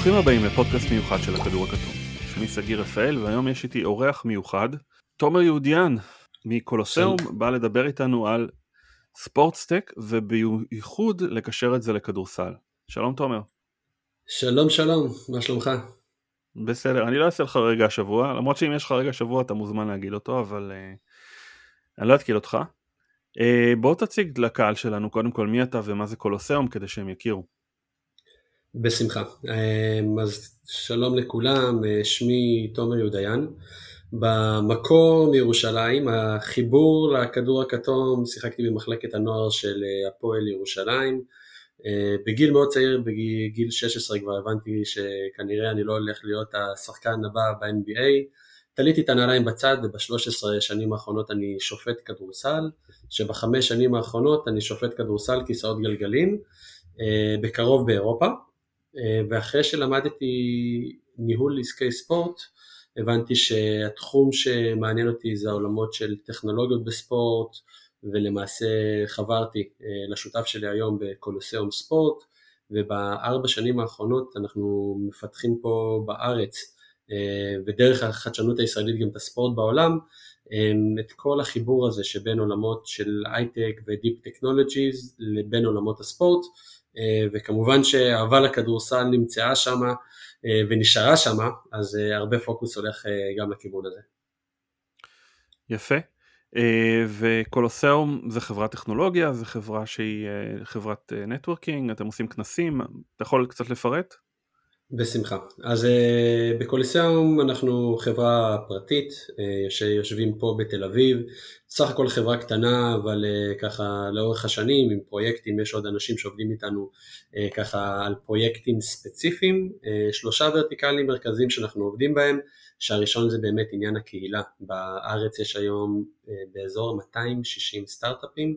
ברוכים הבאים לפודקאסט מיוחד של הכדור הכתום. שמי סגיר רפאל והיום יש איתי אורח מיוחד, תומר יהודיאן מקולוסיאום, בא לדבר איתנו על ספורטסטק ובייחוד לקשר את זה לכדורסל. שלום תומר. שלום שלום, מה שלומך? בסדר, אני לא אעשה לך רגע השבוע, למרות שאם יש לך רגע השבוע אתה מוזמן להגיד אותו, אבל uh, אני לא אתקיל אותך. Uh, בוא תציג לקהל שלנו קודם כל מי אתה ומה זה קולוסיאום כדי שהם יכירו. בשמחה. Uh, אז שלום לכולם, uh, שמי תומר יהודיין. במקור מירושלים, החיבור לכדור הכתום, שיחקתי במחלקת הנוער של הפועל ירושלים. אה, בגיל מאוד צעיר, בגיל 16 כבר הבנתי שכנראה אני לא הולך להיות השחקן הבא ב-NBA. תליתי את הנעליים בצד וב-13 שנים האחרונות אני שופט כדורסל, שבחמש שנים האחרונות אני שופט כדורסל כיסאות גלגלים, אה, בקרוב באירופה, אה, ואחרי שלמדתי ניהול עסקי ספורט, הבנתי שהתחום שמעניין אותי זה העולמות של טכנולוגיות בספורט, ולמעשה חברתי אה, לשותף שלי היום בקולוסיאום ספורט ובארבע שנים האחרונות אנחנו מפתחים פה בארץ אה, ודרך החדשנות הישראלית גם את הספורט בעולם אה, את כל החיבור הזה שבין עולמות של הייטק ו deep technologies לבין עולמות הספורט וכמובן שאהבה לכדורסל נמצאה שמה ונשארה שמה אז הרבה פוקוס הולך גם לכיוון הזה. יפה. אה, ו Colosseum זה חברת טכנולוגיה, זה חברה שהיא אה, חברת networking, אתם עושים כנסים, אתה יכול קצת לפרט? בשמחה. אז uh, בקוליסיאום אנחנו חברה פרטית uh, שיושבים פה בתל אביב, סך הכל חברה קטנה אבל uh, ככה לאורך השנים עם פרויקטים, יש עוד אנשים שעובדים איתנו ככה על פרויקטים ספציפיים, שלושה ורטיקלים מרכזיים שאנחנו עובדים בהם, שהראשון זה באמת עניין הקהילה, בארץ יש היום באזור 260 סטארט-אפים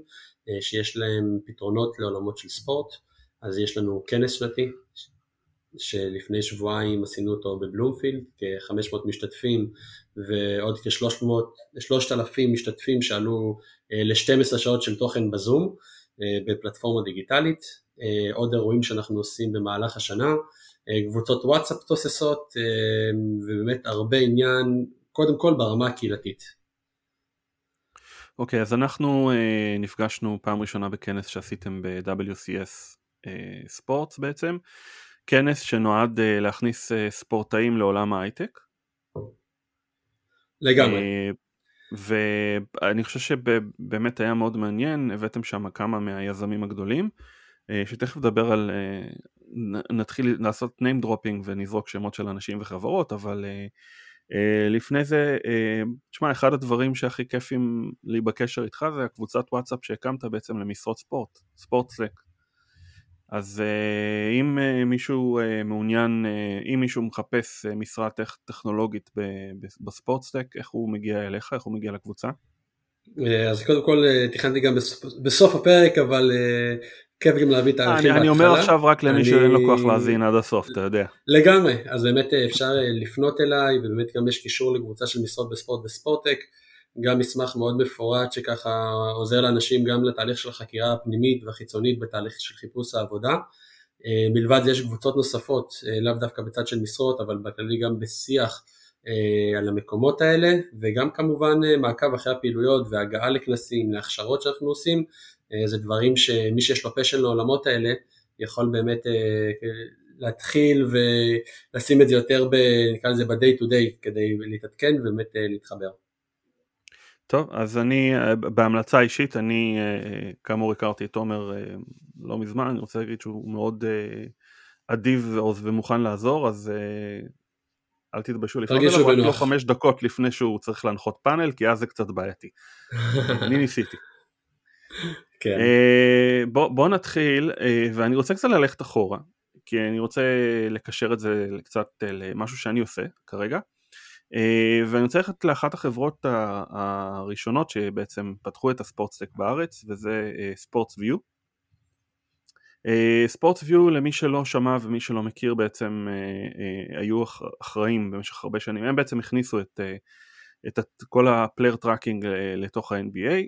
שיש להם פתרונות לעולמות של ספורט, אז יש לנו כנס שנתי שלפני שבועיים עשינו אותו בבלומפילד, כ-500 משתתפים ועוד כ-3,000 משתתפים שעלו אה, ל-12 שעות של תוכן בזום אה, בפלטפורמה דיגיטלית, אה, עוד אירועים שאנחנו עושים במהלך השנה, קבוצות וואטסאפ תוססות ובאמת הרבה עניין קודם כל ברמה הקהילתית. אוקיי okay, אז אנחנו uh, נפגשנו פעם ראשונה בכנס שעשיתם ב-WCS ספורטס uh, בעצם כנס שנועד uh, להכניס uh, ספורטאים לעולם ההייטק. לגמרי. Uh, ואני חושב שבאמת היה מאוד מעניין, הבאתם שם כמה מהיזמים הגדולים, שתכף נדבר על, נתחיל לעשות name dropping ונזרוק שמות של אנשים וחברות, אבל לפני זה, תשמע, אחד הדברים שהכי כיפים לי בקשר איתך זה הקבוצת וואטסאפ שהקמת בעצם למשרות ספורט, ספורט סלק. אז uh, אם uh, מישהו uh, מעוניין, אם מישהו מחפש משרה טכ- טכנולוגית בספורטסטק, איך הוא מגיע אליך, איך הוא מגיע לקבוצה? אז קודם כל תכננתי גם בסוף, בסוף הפרק, אבל כיף גם להביא את הערכים בהתחלה. אני אומר עכשיו רק למי אני... שאין לו כוח להאזין עד הסוף, אתה יודע. לגמרי, אז באמת אפשר לפנות אליי, ובאמת גם יש קישור לקבוצה של משרות בספורט וספורטק. גם מסמך מאוד מפורט שככה עוזר לאנשים גם לתהליך של החקירה הפנימית והחיצונית בתהליך של חיפוש העבודה. אה, מלבד זה יש קבוצות נוספות, אה, לאו דווקא בצד של משרות, אבל בכללי גם בשיח אה, על המקומות האלה, וגם כמובן מעקב אחרי הפעילויות והגעה לכנסים, להכשרות שאנחנו עושים, זה דברים שמי שיש לו פשן לעולמות האלה, יכול באמת להתחיל ולשים את זה יותר, נקרא לזה ב-day to day, כדי להתעדכן ובאמת להתחבר. טוב, אז אני, אה, בהמלצה אישית, אני אה, כאמור הכרתי את תומר אה, לא מזמן, אני רוצה להגיד שהוא מאוד אדיב ומוכן לעזור, אז אל תתביישו לפנות אליו, רק לא חמש דקות לפני שהוא צריך להנחות פאנל, כי אז זה קצת בעייתי. אני ניסיתי. כן. בוא, בוא נתחיל, ואני רוצה קצת ללכת אחורה, כי אני רוצה לקשר את זה קצת למשהו שאני עושה כרגע. אה, ואני רוצה ללכת לאחת החברות הראשונות שבעצם פתחו את הספורטסטק בארץ וזה ספורטס ויו. SportVU למי שלא שמע ומי שלא מכיר בעצם אה, אה, היו אחראים במשך הרבה שנים, הם בעצם הכניסו את, את כל ה player tracking לתוך ה-NBA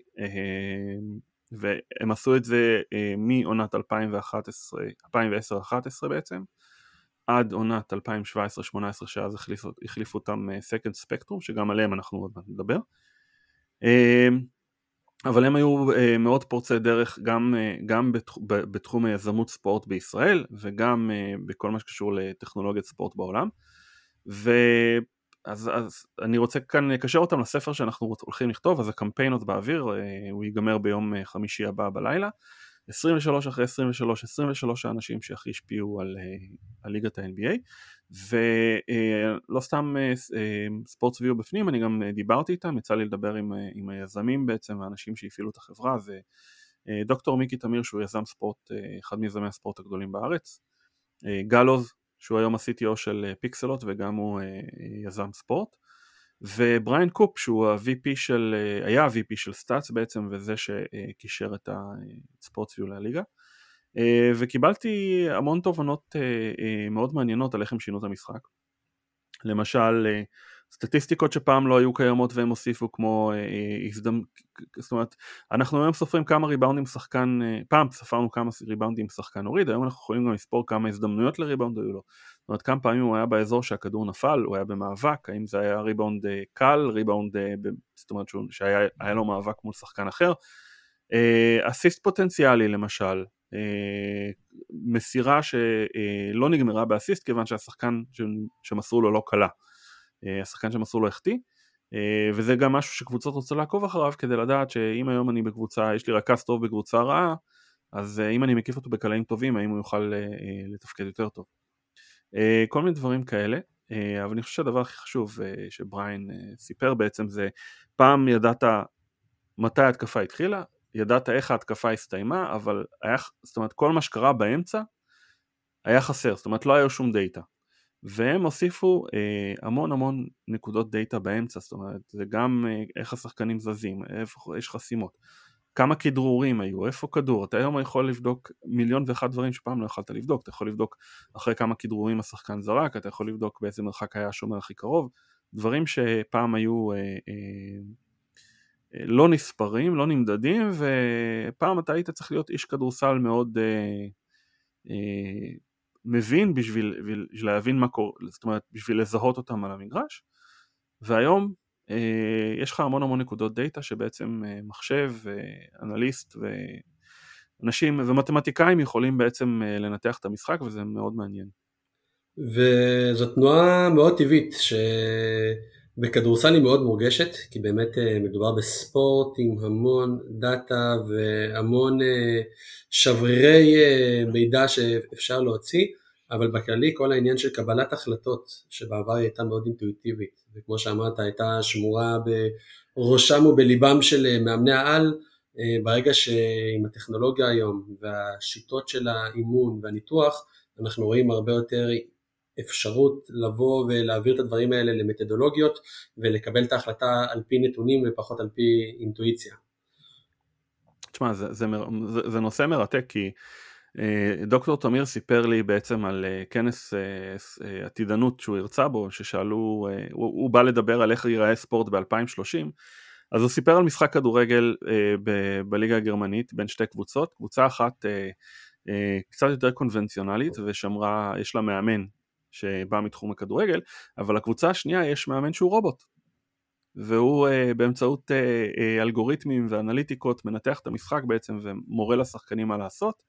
והם עשו את זה מעונת 2011, 2010-2011 בעצם עד עונת 2017-2018 שאז החליפו, החליפו אותם Second Spectrum שגם עליהם אנחנו עוד מעט נדבר. אבל הם היו מאוד פורצי דרך גם, גם בתחום היזמות ספורט בישראל וגם בכל מה שקשור לטכנולוגיית ספורט בעולם. ואז אז אני רוצה כאן לקשר אותם לספר שאנחנו הולכים לכתוב אז הקמפיין עוד באוויר הוא ייגמר ביום חמישי הבא בלילה 23 אחרי 23, 23 האנשים שהכי השפיעו על, אה, על ליגת ה-NBA ולא סתם אה, אה, ספורט סביבו בפנים, אני גם דיברתי איתם, יצא לי לדבר עם, עם היזמים בעצם, האנשים שהפעילו את החברה, זה דוקטור מיקי תמיר שהוא יזם ספורט, אחד מיזמי הספורט הגדולים בארץ, גל עוז שהוא היום ה-CTO של Pixellot וגם הוא יזם ספורט ובריין קופ שהוא ה-VP של, היה ה-VP של STATS בעצם וזה שקישר את ה SportVU לליגה. וקיבלתי המון תובנות מאוד מעניינות על איך הם שינו את המשחק. למשל סטטיסטיקות שפעם לא היו קיימות והם הוסיפו כמו הזדמ... זאת אומרת אנחנו היום סופרים כמה ריבאונדים שחקן פעם ספרנו כמה ריבאונדים שחקן הוריד היום אנחנו יכולים גם לספור כמה הזדמנויות לריבאונד היו לו זאת אומרת כמה פעמים הוא היה באזור שהכדור נפל, הוא היה במאבק, האם זה היה ריבאונד אה, קל, ריבאונד, אה, זאת אומרת שהיה לו מאבק מול שחקן אחר. אסיסט פוטנציאלי למשל, אה, מסירה שלא נגמרה באסיסט כיוון שהשחקן שמסרו לו לא קלה, השחקן שמסרו לו החטיא. וזה גם משהו שקבוצות רוצה לעקוב אחריו כדי לדעת שאם היום אני בקבוצה, יש לי רכז טוב בקבוצה רעה, אז אם אני מקיף אותו בקלעים טובים, האם הוא יוכל לתפקד יותר טוב. אה, כל מיני דברים כאלה, אה, אבל אני חושב שהדבר הכי חשוב אה, שבריין סיפר בעצם זה פעם ידעת מתי ההתקפה התחילה, ידעת איך ההתקפה הסתיימה, אבל היה, זאת אומרת כל מה שקרה באמצע היה חסר, זאת אומרת לא היה שום דאטה. והם הוסיפו אה, המון המון נקודות דאטה באמצע, זאת אומרת זה גם אה, איך השחקנים זזים, איפה יש חסימות, כמה כדרורים היו, איפה כדור, אתה היום יכול לבדוק מיליון ואחד דברים שפעם לא יכולת לבדוק, אתה יכול לבדוק אחרי כמה כדרורים השחקן זרק, אתה יכול לבדוק באיזה מרחק היה השומר הכי קרוב, דברים שפעם היו אה, אה, אה, לא נספרים, לא נמדדים, ופעם אתה היית צריך להיות איש כדורסל מאוד אה, אה, מבין בשביל, בשביל להבין מה קורה, זאת אומרת בשביל לזהות אותם על המגרש, והיום יש לך המון המון נקודות דאטה שבעצם אה, מחשב, אנליסט ואנשים ומתמטיקאים יכולים בעצם אה, לנתח את המשחק וזה מאוד מעניין. וזו תנועה מאוד טבעית שבכדורסל היא מאוד מורגשת כי באמת מדובר בספורט עם המון דאטה והמון שברירי מידע שאפשר להוציא אבל בכללי כל העניין של קבלת החלטות שבעבר היא הייתה מאוד אינטואיטיבית וכמו שאמרת הייתה שמורה בראשם ובליבם של אה, מאמני העל אה, ברגע שעם הטכנולוגיה היום והשיטות של האימון והניתוח אנחנו רואים הרבה יותר אפשרות לבוא ולהעביר את הדברים האלה למתודולוגיות ולקבל את ההחלטה על פי נתונים ופחות על פי אינטואיציה. תשמע זה, זה, זה, זה נושא מרתק כי דוקטור תמיר סיפר לי בעצם על אה, כנס אה, עתידנות שהוא הרצה בו, ששאלו, הוא, הוא בא לדבר על איך ייראה ספורט ב-2030, אז הוא סיפר על משחק כדורגל ב- בליגה הגרמנית בין שתי קבוצות, קבוצה אחת קצת יותר קונבנציונלית ושמרה, יש לה מאמן שבא מתחום הכדורגל, אבל לקבוצה השנייה יש מאמן שהוא רובוט. והוא באמצעות אלגוריתמים ואנליטיקות מנתח את המשחק בעצם ומורה לשחקנים מה לעשות.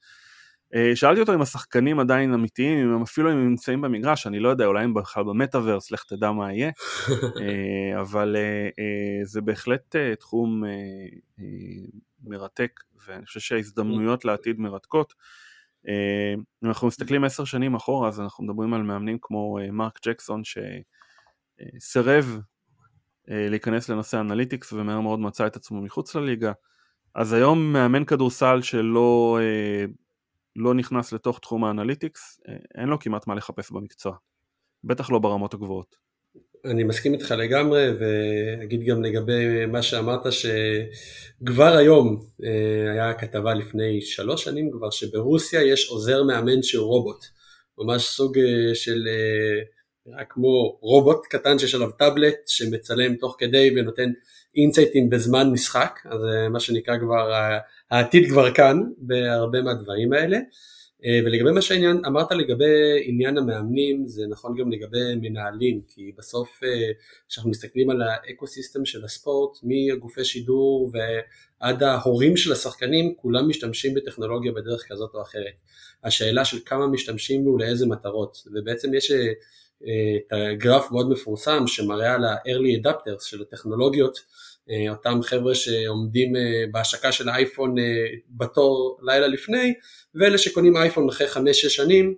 אה, שאלתי אותו אם השחקנים עדיין אמיתיים, אם הם אפילו אם הם נמצאים במגרש, אני לא יודע, אולי הם בכלל במטאוורס, לך תדע מה יהיה, אה, אבל אה, זה בהחלט תחום מרתק, ואני חושב שההזדמנויות לעתיד מרתקות. אם אנחנו מסתכלים עשר שנים אחורה, אז אנחנו מדברים על מאמנים כמו מרק ג'קסון, שסירב להיכנס לנושא analytics ומהר מאוד מצא את עצמו מחוץ לליגה. אז היום מאמן כדורסל שלא לא נכנס לתוך תחום ה analytics, אה, אין לו כמעט מה לחפש במקצוע, בטח לא ברמות הגבוהות. אני מסכים איתך לגמרי ואגיד גם לגבי מה שאמרת שכבר היום אה, היה כתבה לפני שלוש שנים כבר שברוסיה יש עוזר מאמן שהוא רובוט, ממש סוג אה, של נראה כמו רובוט קטן שיש עליו טאבלט שמצלם תוך כדי ונותן אינסייטים בזמן משחק, אז מה שנקרא כבר העתיד כבר כאן בהרבה מהדברים האלה. אה, ולגבי מה שהעניין, אמרת לגבי עניין המאמנים, זה נכון גם לגבי מנהלים, כי בסוף אה, כשאנחנו מסתכלים על ה ecosystem של הספורט, מהגופי שידור ועד ההורים של השחקנים, כולם משתמשים בטכנולוגיה בדרך כזאת או אחרת. השאלה של כמה משתמשים ולאיזה מטרות, ובעצם יש אה, את הגרף מאוד מפורסם שמראה על ה-early adapters של הטכנולוגיות, אותם חבר'ה שעומדים בהשקה של האייפון בתור לילה לפני, ואלה שקונים אייפון אחרי 5-6 שנים,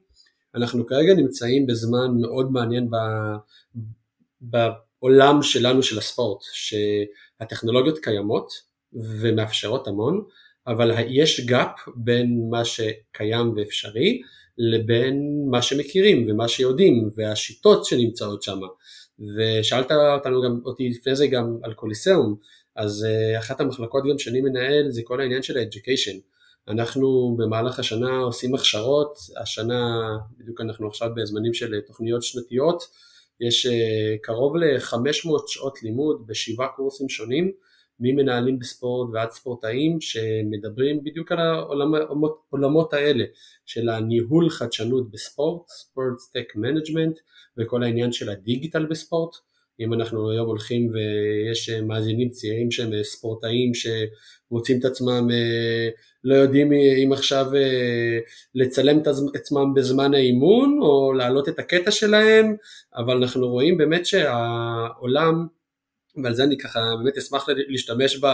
אנחנו כרגע נמצאים בזמן מאוד מעניין ב, בעולם שלנו של הספורט, שהטכנולוגיות קיימות ומאפשרות המון, אבל יש גאפ בין מה שקיים ואפשרי לבין מה שמכירים ומה שיודעים והשיטות שנמצאות שם. ושאלת אותנו גם, אותי לפני זה גם על קוליסאום, אז uh, אחת המחלקות גם שאני מנהל זה כל העניין של ה-education. אנחנו במהלך השנה עושים הכשרות, השנה, בדיוק אנחנו עכשיו בזמנים של תוכניות שנתיות, יש אה, קרוב ל-500 שעות לימוד בשבעה קורסים שונים, ממנהלים בספורט ועד ספורטאים שמדברים בדיוק על העולמות האלה של הניהול חדשנות בספורט, sports tech management וכל העניין של הדיגיטל בספורט. אם אנחנו היום הולכים ויש מאזינים צעירים שהם ספורטאים שמוצאים את עצמם לא יודעים אם עכשיו אה, לצלם את עצמם בזמן האימון או להעלות את הקטע שלהם, אבל אנחנו רואים באמת שהעולם, ועל זה אני ככה באמת אשמח להשתמש ב...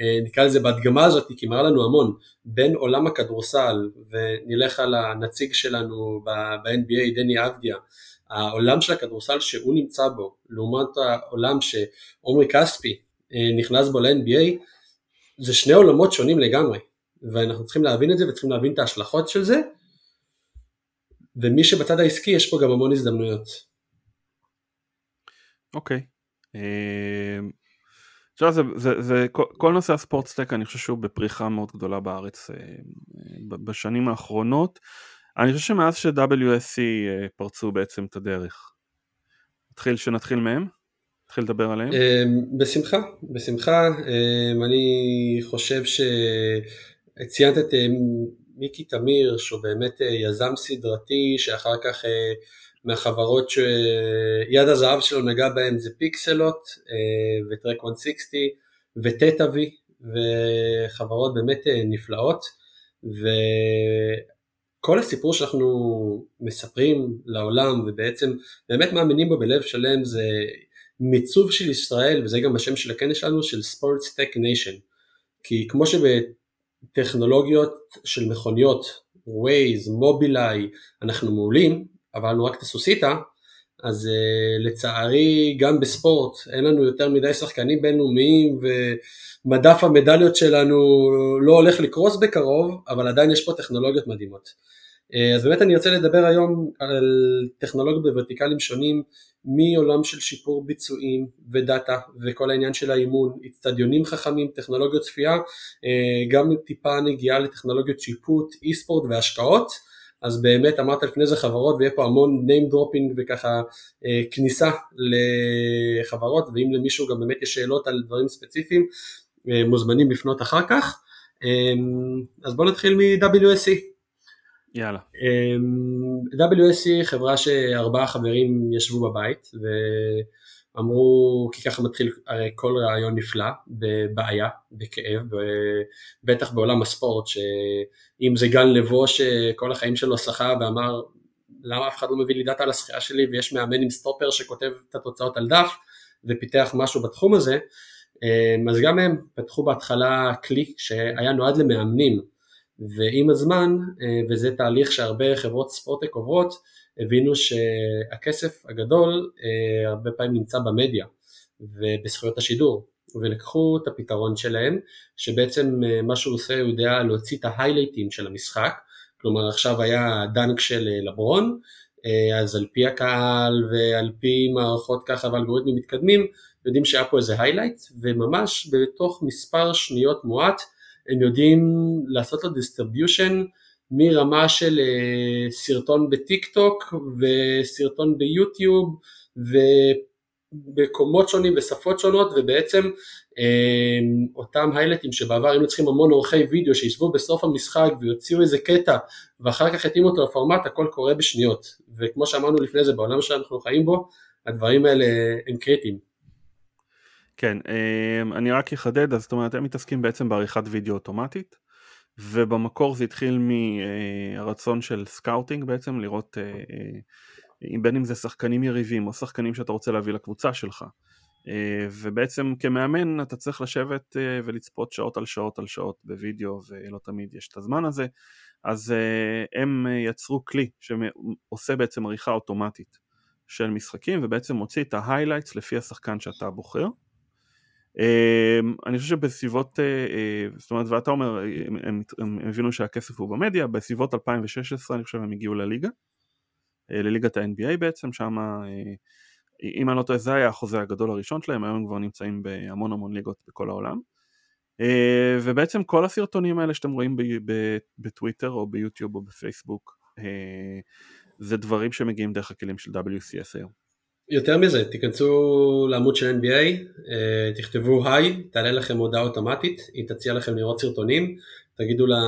אה, נקרא לזה בהדגמה הזאת, כי מראה לנו המון, בין עולם הכדורסל, ונלך על הנציג שלנו ב-NBA, דני אבדיה, העולם של הכדורסל שהוא נמצא בו, לעומת העולם שעומרי כספי אה, נכנס בו ל-NBA, זה שני עולמות שונים לגמרי. ואנחנו צריכים להבין את זה וצריכים להבין את ההשלכות של זה, ומי שבצד העסקי יש פה גם המון הזדמנויות. אוקיי. אמ, עכשיו זה, זה, זה, כל, כל נושא הספורט סטק אני חושב שהוא בפריחה מאוד גדולה בארץ אה, בשנים האחרונות. אני חושב שמאז ש-WSC אה, פרצו בעצם את הדרך. נתחיל שנתחיל מהם? נתחיל לדבר עליהם? בשמחה, בשמחה. אני חושב ש... ציינת את אה, מיקי תמיר שהוא באמת אה, יזם סדרתי שאחר כך אה, מהחברות שיד הזהב שלו נגע בהם זה Pixellot ו Track 160 וטטאווי וחברות באמת נפלאות. וכל הסיפור שאנחנו מספרים לעולם ובעצם באמת מאמינים בו בלב שלם זה מיצוב של ישראל וזה גם השם של הכנס שלנו של Sports Tech Nation כי כמו שב... טכנולוגיות של מכוניות, Waze, מובילאיי, אנחנו מעולים, אבל רק את הסוסיתא, אז uh, לצערי גם בספורט אין לנו יותר מדי שחקנים בינלאומיים ומדף המדליות שלנו לא הולך לקרוס בקרוב, אבל עדיין יש פה טכנולוגיות מדהימות. Uh, אז באמת אני רוצה לדבר היום על טכנולוגיות בוורטיקלים שונים מעולם של שיפור ביצועים ודאטה וכל העניין של האימון, אצטדיונים חכמים, טכנולוגיות צפייה, אה, גם טיפה נגיעה לטכנולוגיות שיפוט, אי ספורט והשקעות, אז באמת אמרת לפני זה חברות ויהיה פה המון name dropping וככה אה, כניסה לחברות ואם למישהו גם באמת יש שאלות על דברים ספציפיים אה, מוזמנים לפנות אחר כך. אז בואו נתחיל מ-WSC. יאללה. אמ, WSC חברה שארבעה חברים ישבו בבית ואמרו כי ככה מתחיל הרי כל רעיון נפלא בבעיה, בכאב, בטח בעולם הספורט שאם זה גל נבו שכל החיים שלו שחה ואמר למה אף אחד לא מביא לי דאטה על השחייה שלי ויש מאמן עם סטופר שכותב את התוצאות על דף ופיתח משהו בתחום הזה? אמ, אז גם הם פתחו בהתחלה כלי שהיה נועד למאמנים ועם הזמן, אה, וזה תהליך שהרבה חברות ספורטק עוברות, הבינו שהכסף הגדול אה, הרבה פעמים נמצא במדיה ובזכויות השידור, ולקחו את הפתרון שלהם, שבעצם אה, מה שהוא עושה הוא יודע להוציא את ההיילייטים של המשחק, כלומר עכשיו היה dunk של לברון, אז על פי הקהל ועל פי מערכות ככה ואלגוריתמים מתקדמים, יודעים שהיה פה איזה highlight, וממש בתוך מספר שניות מועט הם יודעים לעשות לו distribution מרמה של אה, סרטון בטיק טוק וסרטון ב YouTube בקומות שונים, בשפות שונות, ובעצם אה, אותם היילייטים שבעבר היינו צריכים המון עורכי וידאו שישבו בסוף המשחק ויוציאו איזה קטע ואחר כך יתאימו אותו לפורמט, הכל קורה בשניות. וכמו שאמרנו לפני זה, בעולם שאנחנו חיים בו, הדברים האלה הם קריטיים. כן, אה, אני רק אחדד, אז זאת אומרת, הם מתעסקים בעצם בעריכת וידאו אוטומטית, ובמקור זה התחיל מהרצון של scouting בעצם, לראות בין אם זה שחקנים יריבים או שחקנים שאתה רוצה להביא לקבוצה שלך. אה, ובעצם כמאמן אתה צריך לשבת אה, ולצפות שעות על שעות על שעות בווידאו ולא תמיד יש את הזמן הזה אז אה, הם יצרו כלי שעושה בעצם עריכה אוטומטית של משחקים ובעצם מוציא את ה highlights לפי השחקן שאתה בוחר אני חושב שבסביבות, זאת אומרת ואתה אומר הם, הם, הם הבינו שהכסף הוא במדיה, בסביבות 2016 אני חושב הם הגיעו לליגה לליגת ה-NBA בעצם, שם אם אני לא טועה זה היה החוזה הגדול הראשון שלהם, היום הם כבר נמצאים בהמון המון ליגות בכל העולם. אה, ובעצם כל הסרטונים האלה שאתם רואים בטוויטר או ביוטיוב או בפייסבוק אה, זה דברים שמגיעים דרך הכלים של WCS היום. יותר מזה, תיכנסו לעמוד של NBA, אה, תכתבו היי, תעלה לכם הודעה אוטומטית, היא תציע לכם לראות סרטונים, תגידו לה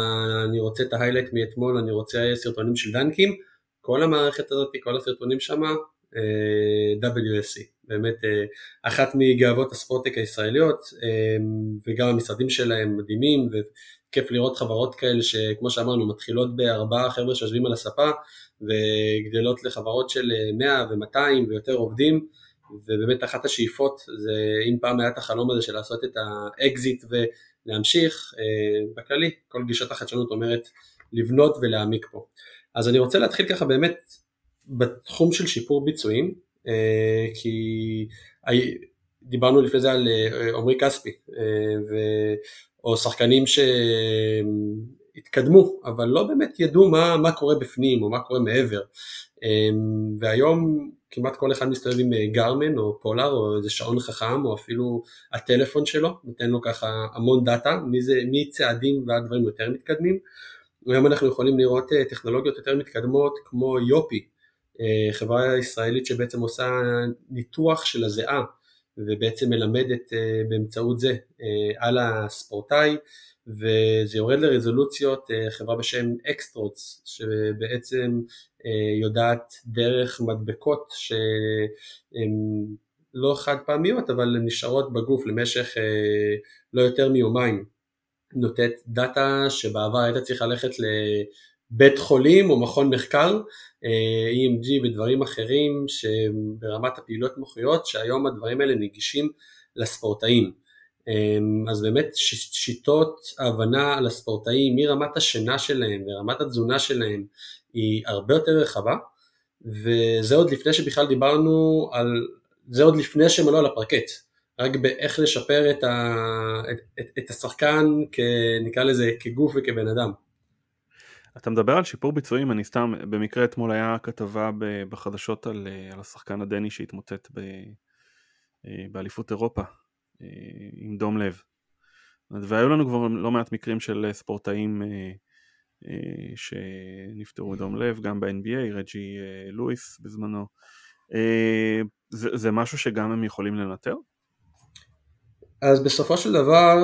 אני רוצה את ה highlight מאתמול, אני רוצה סרטונים של דנקים, כל המערכת הזאת, כל הסרטונים שם, אה, WSC, באמת אה, אחת מגאוות ה sport tech הישראליות וגם המשרדים שלהם מדהימים וכיף לראות חברות כאלה שכמו שאמרנו מתחילות בארבעה חבר'ה שיושבים על הספה וגדלות לחברות של 100 ו-200 ויותר עובדים ובאמת אחת השאיפות זה אם פעם היה את החלום הזה של לעשות את האקזיט ולהמשיך, בכללי כל גישת החדשנות אומרת לבנות ולהעמיק פה. אז אני רוצה להתחיל ככה באמת בתחום של שיפור ביצועים, אה, כי דיברנו לפני זה על אה, עמרי כספי, אה, או שחקנים שהתקדמו, אבל לא באמת ידעו מה, מה קורה בפנים או מה קורה מעבר. והיום כמעט כל אחד מסתובב עם גרמן או פולר או איזה שעון חכם או אפילו הטלפון שלו, נותן לו ככה המון דאטה, מצעדים ועד דברים יותר מתקדמים. היום אנחנו יכולים לראות אה, טכנולוגיות יותר מתקדמות כמו יופי, אה, חברה ישראלית שבעצם עושה ניתוח של הזיעה ובעצם מלמדת אה, באמצעות זה על הספורטאי וזה יורד לרזולוציות, חברה בשם X-trodes שבעצם יודעת דרך מדבקות שהן לא חד פעמיות אבל הן נשארות בגוף למשך לא יותר מיומיים נותנת דאטה שבעבר היית צריך ללכת לבית חולים או מכון מחקר, אה, EMG ודברים אחרים שברמת הפעילות מוחיות שהיום הדברים האלה נגישים לספורטאים. אה, אז באמת שיטות ההבנה על הספורטאים מרמת השינה שלהם ורמת התזונה שלהם היא הרבה יותר רחבה וזה עוד לפני שבכלל דיברנו על, זה עוד לפני שהם עלו על הפרקט. רק באיך לשפר את, ה, את, את, את השחקן, כ, נקרא לזה, כגוף וכבן אדם. אתה מדבר על שיפור ביצועים, אני סתם, במקרה אתמול היה כתבה בחדשות על, על השחקן הדני שהתמוטט אה, באליפות אירופה אה, עם דום לב. והיו לנו כבר לא מעט מקרים של ספורטאים אה, שנפטרו מדום לב, גם ב-NBA, רג'י לואיס בזמנו. זה, זה משהו שגם הם יכולים לנטר? אז בסופו של דבר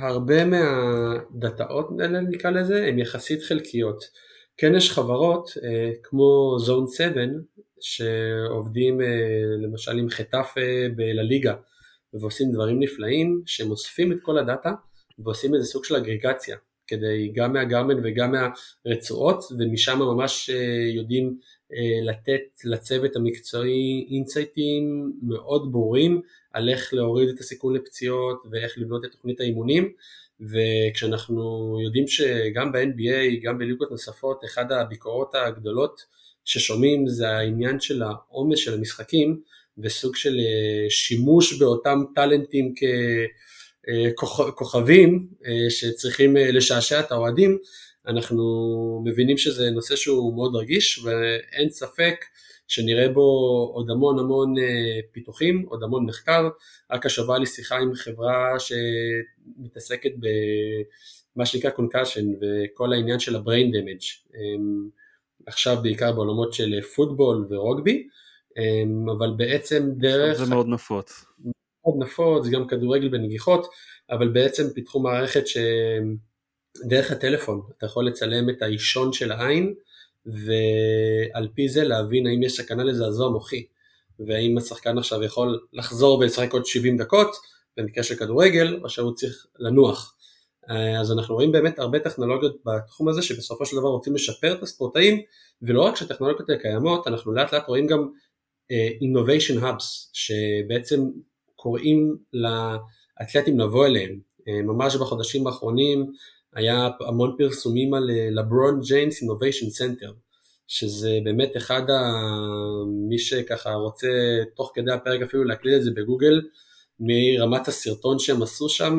הרבה מהדאטאות האלה נקרא לזה הן יחסית חלקיות. כן יש חברות אה, כמו זון 7 שעובדים אה, למשל עם חטאפה בלליגה ועושים דברים נפלאים שהם אוספים את כל הדאטה ועושים איזה סוג של אגרגציה כדי גם מהגרמן וגם מהרצועות ומשם ממש אה, יודעים לתת לצוות המקצועי אינסייטים מאוד ברורים על איך להוריד את הסיכון לפציעות ואיך לבנות את תוכנית האימונים. וכשאנחנו יודעים שגם ב-NBA, גם בליגות נוספות, אחד הביקורות הגדולות ששומעים זה העניין של העומס של המשחקים וסוג של אה, שימוש באותם טאלנטים ככוכבים אה, שצריכים אה, לשעשע את האוהדים, אנחנו מבינים שזה נושא שהוא מאוד רגיש ואין ספק שנראה בו עוד המון המון פיתוחים, עוד המון מחקר, רק השבוע לי שיחה עם חברה שמתעסקת במה שנקרא קונקשן וכל העניין של ה-brain damage, עכשיו בעיקר בעולמות של פוטבול ורוגבי, אבל בעצם דרך... זה מאוד נפוץ. מאוד נפוץ, גם כדורגל בנגיחות, אבל בעצם פיתחו מערכת שדרך הטלפון אתה יכול לצלם את האישון של העין ועל פי זה להבין האם יש סכנה לזעזוע מוחי והאם השחקן עכשיו יכול לחזור ולשחק עוד 70 דקות במקרה של כדורגל או שהוא צריך לנוח. אז אנחנו רואים באמת הרבה טכנולוגיות בתחום הזה שבסופו של דבר רוצים לשפר את הספורטאים ולא רק שהטכנולוגיות האלה קיימות, אנחנו לאט לאט רואים גם uh, innovation hubs שבעצם קוראים לאתלטים לבוא אליהם. Uh, ממש בחודשים האחרונים היה המון פרסומים על לברון ג'יימס innovation center שזה באמת אחד ה... מי שככה רוצה תוך כדי הפרק אפילו להקליט את זה בגוגל לראות סרטון שהם עשו שם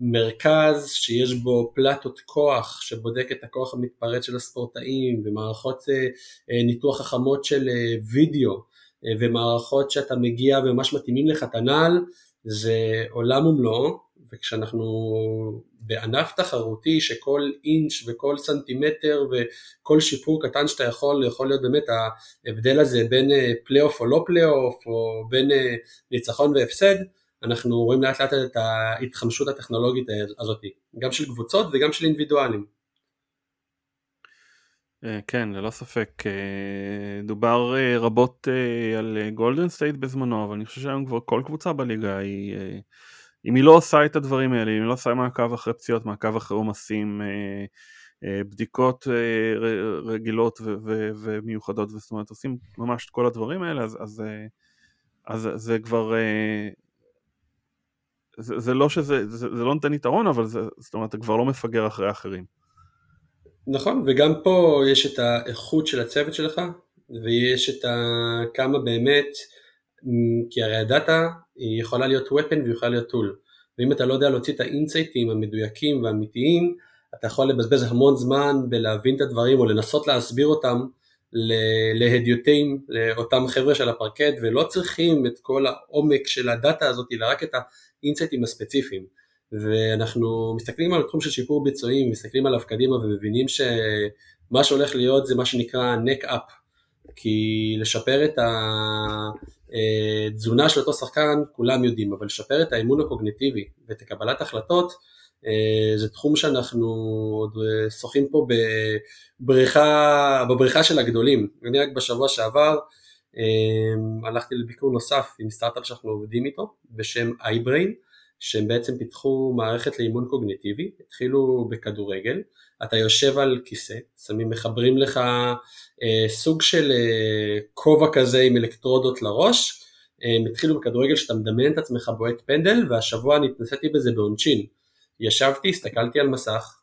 מרכז שיש בו פלטות כוח שבודק את הכוח המתפרץ של הספורטאים ומערכות אה, אה, ניתוח חכמות של אה, וידאו ומערכות שאתה מגיע וממש מתאימים לך את הנעל זה עולם ומלואו וכשאנחנו בענף תחרותי שכל אינץ' וכל סנטימטר וכל שיפור קטן שאתה יכול, יכול להיות באמת ההבדל הזה בין פלייאוף או לא פלייאוף או בין ניצחון והפסד, אנחנו רואים לאט לאט את ההתחמשות הטכנולוגית הזאת, גם של קבוצות וגם של אינדיבידואלים. אה, כן, ללא ספק. אה, דובר אה, רבות על גולדן סטייט בזמנו, אבל אני חושב שהיום כבר כל קבוצה בליגה היא... אם היא לא עושה את הדברים האלה, אם היא לא עושה מעקב אחרי פציעות, מעקב אחרי עומסים, בדיקות רגילות ומיוחדות, זאת אומרת עושים ממש את כל הדברים האלה, אז, אז, אז זה כבר זה, זה לא שזה, זה, זה לא נותן יתרון, אבל זה, זאת אומרת, אתה כבר לא מפגר אחרי האחרים. נכון, וגם פה יש את האיכות של הצוות שלך, ויש את. כמה באמת, כי הרי הדאטה היא יכולה להיות weapon והיא יכולה להיות tool, ואם אתה לא יודע להוציא את האינסייטים המדויקים והאמיתיים, אתה יכול לבזבז המון זמן בלהבין את הדברים או לנסות להסביר אותם להדיוטים, לאותם חבר'ה של הפרקט, ולא צריכים את כל העומק של הדאטה הזאת, אלא רק את האינסייטים הספציפיים. ואנחנו מסתכלים על התחום של שיפור ביצועים, מסתכלים עליו קדימה ומבינים שמה שהולך להיות זה מה שנקרא neck up, כי לשפר את התזונה של אותו שחקן כולם יודעים, אבל לשפר את האמון הקוגניטיבי ואת קבלת החלטות אה, זה תחום שאנחנו עוד אה, שוחים פה בבריכה, בבריכה של הגדולים. אני רק בשבוע שעבר אה, הלכתי לביקור נוסף עם סטארט-אפ שאנחנו עובדים איתו בשם iBrain שהם בעצם פיתחו מערכת לאימון קוגניטיבי, התחילו בכדורגל, אתה יושב על כיסא, שמים, מחברים לך אה, סוג של אה, כובע כזה עם אלקטרודות לראש, הם התחילו בכדורגל שאתה מדמיין את עצמך בועט פנדל והשבוע אני התנסיתי בזה בעונשין, ישבתי, הסתכלתי על מסך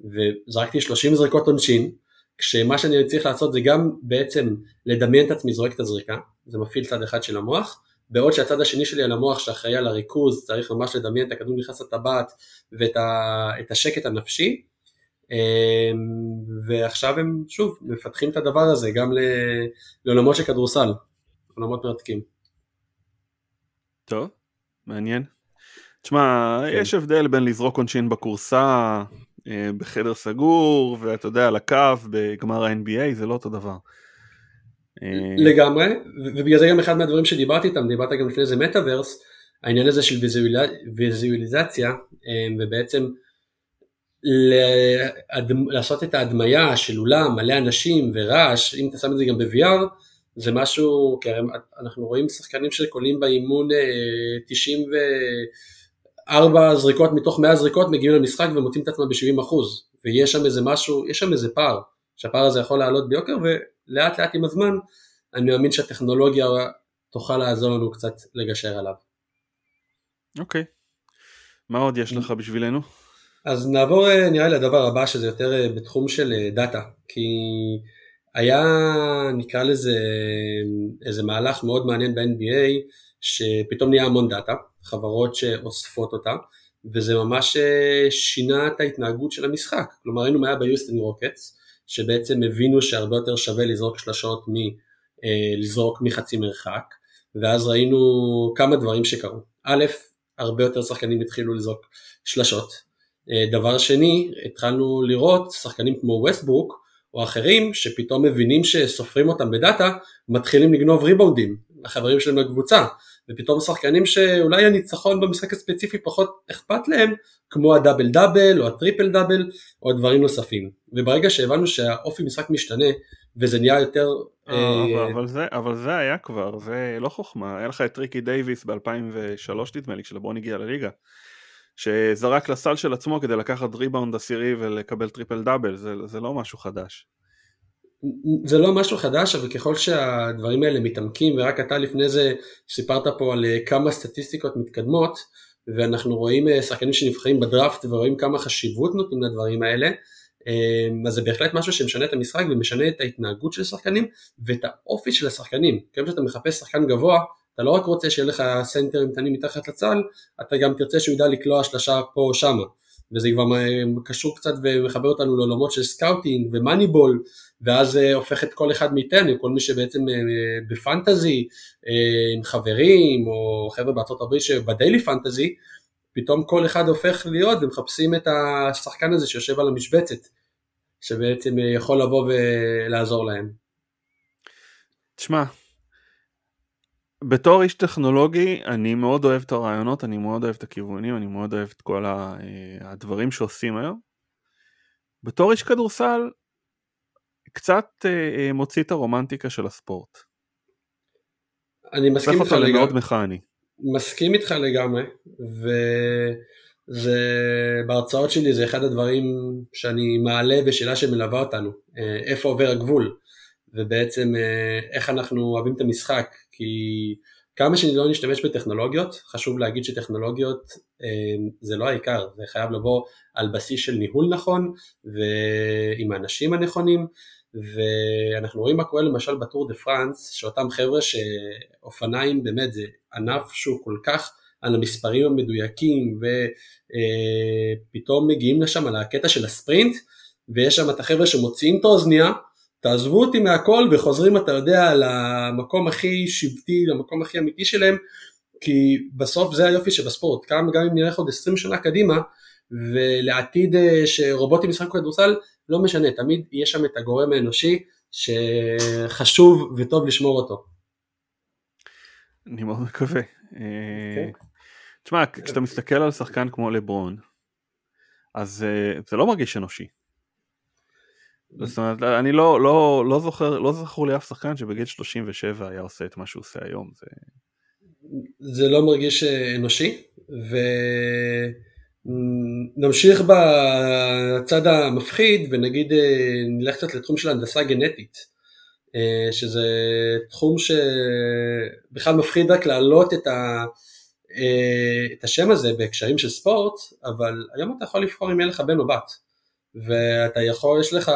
וזרקתי 30 זריקות עונשין, כשמה שאני צריך לעשות זה גם בעצם לדמיין את עצמי זורק את הזריקה, זה מפעיל צד אחד של המוח, בעוד שהצד השני שלי על המוח שאחראי על הריכוז צריך ממש לדמיין את הכדור נכנס לטבעת ואת השקט הנפשי אמ, ועכשיו הם שוב מפתחים את הדבר הזה גם לעולמות של כדורסל, עולמות מרתקים. טוב, מעניין. תשמע, כן. יש הבדל בין לזרוק עונשין בקורסה אה, בחדר סגור, ואתה יודע, על הקו בגמר ה-NBA, זה לא אותו דבר. אה, לגמרי, ובגלל זה גם אחד מהדברים שדיברתי איתם, דיברת גם לפני זה מטאוורס, העניין הזה של ויזואליזציה, אה, ובעצם לעשות את ההדמיה של אולם מלא אנשים ורעש, אם אתה שם את זה גם ב-VR, זה משהו, כי אנחנו רואים שחקנים שקולים באימון 90 ו... ארבע זריקות מתוך מאה זריקות מגיעים למשחק ומוצאים את עצמם ב-70 אחוז ויש שם איזה משהו, יש שם איזה פער שהפער הזה יכול לעלות ביוקר ולאט לאט עם הזמן אני מאמין שהטכנולוגיה תוכל לעזור לנו קצת לגשר עליו. אוקיי, okay. מה עוד יש לך בשבילנו? אז נעבור אה, נראה לי לדבר הבא שזה יותר אה, בתחום של אה, דאטה כי היה נקרא לזה איזה מהלך מאוד מעניין ב-NBA שפתאום נהיה המון דאטה חברות שאוספות אותה, וזה ממש אה, שינה את ההתנהגות של המשחק. כלומר, היינו מה היה ביוסטון רוקטס, שבעצם הבינו שהרבה יותר שווה לזרוק שלשות מלזרוק אה, מחצי מרחק, ואז ראינו כמה דברים שקרו. א', הרבה יותר שחקנים התחילו לזרוק שלשות. אה, דבר שני, התחלנו לראות שחקנים כמו ווסטברוק או אחרים שפתאום מבינים שסופרים אותם בדאטה, מתחילים לגנוב ריבאונדים, החברים שלהם לקבוצה, ופתאום שחקנים שאולי הניצחון במשחק הספציפי פחות אכפת להם, כמו ה double double או ה triple double או דברים נוספים. וברגע שהבנו שהאופי משחק משתנה וזה נהיה יותר... אה, אה, אבל, זה, אבל זה היה כבר, זה לא חוכמה, היה לך את ריקי דייוויס ב-2003 נדמה לי, כשלברון הגיע לליגה. שזרק לסל של עצמו כדי לקחת ריבאונד עשירי ולקבל triple double, זה, זה לא משהו חדש. זה לא משהו חדש, אבל ככל שהדברים האלה מתעמקים, ורק אתה לפני זה סיפרת פה על אה, כמה סטטיסטיקות מתקדמות, ואנחנו רואים אה, שחקנים שנבחרים בדראפט ורואים כמה חשיבות נותנים לדברים האלה, אה, אז זה בהחלט משהו שמשנה את המשחק ומשנה את ההתנהגות של השחקנים ואת האופי של השחקנים. כיוון שאתה מחפש שחקן גבוה, אתה לא רק רוצה שיהיה לך סנטרים קטנים מתחת לסל, אתה גם תרצה שהוא ידע לקלוע שלושה פה או שמה. וזה כבר קשור קצת ומחבר אותנו לעולמות של scouting ו Moneyball, ואז אה, הופך את כל אחד מאיתנו, כל מי שבעצם אה, בפנטזי, אה, עם חברים, או חבר'ה בארצות הברית שבדיילי פנטזי, פתאום כל אחד הופך להיות ומחפשים את השחקן הזה שיושב על המשבצת, שבעצם יכול לבוא ולעזור להם. תשמע, בתור איש טכנולוגי אני מאוד אוהב את הרעיונות, אני מאוד אוהב את הכיוונים, אני מאוד אוהב את כל הדברים שעושים היום. בתור איש כדורסל קצת אה, אה, מוציא את הרומנטיקה של הספורט. אני מסכים איתך לגמרי. מאוד מכני. מסכים איתך לגמרי, וזה בהרצאות שלי זה אחד הדברים שאני מעלה בשאלה שמלווה אותנו, אה, איפה עובר הגבול, ובעצם איך אנחנו אוהבים את המשחק, כי כמה שאני לא נשתמש בטכנולוגיות, חשוב להגיד שטכנולוגיות זה לא העיקר, זה חייב לבוא על בסיס של ניהול נכון ועם האנשים הנכונים ואנחנו רואים מה קורה למשל בטור דה פרנס, שאותם חבר'ה שאופניים באמת זה ענף שהוא כל כך על המספרים המדויקים ופתאום מגיעים לשם על הקטע של הספרינט ויש שם את החבר'ה שמוציאים את האוזניה, תעזבו אותי מהכל וחוזרים אתה יודע למקום הכי שבטי, למקום הכי אמיתי שלהם כי בסוף זה היופי שבספורט, גם, גם אם נלך עוד 20 שנה קדימה ולעתיד אה, שרובוטים ישחקו כדורסל לא משנה, תמיד יש שם את הגורם האנושי שחשוב וטוב לשמור אותו. אני מאוד מקווה. אה, כן. תשמע, כשאתה מסתכל על שחקן כמו לברון, אז אה, זה לא מרגיש אנושי. זאת אומרת, אני לא, לא, לא זוכר, לא זכור לי אף שחקן שבגיל 37 היה עושה את מה שהוא עושה היום. זה, זה לא מרגיש אה, אנושי, ו... נמשיך בצד המפחיד ונגיד אה, נלך קצת לתחום של הנדסה גנטית אה, שזה תחום שבכלל מפחיד רק להעלות את, ה, את השם הזה בהקשרים של ספורט אבל היום אתה יכול לבחור אם יהיה לך בן או בת ואתה יכול, יש לך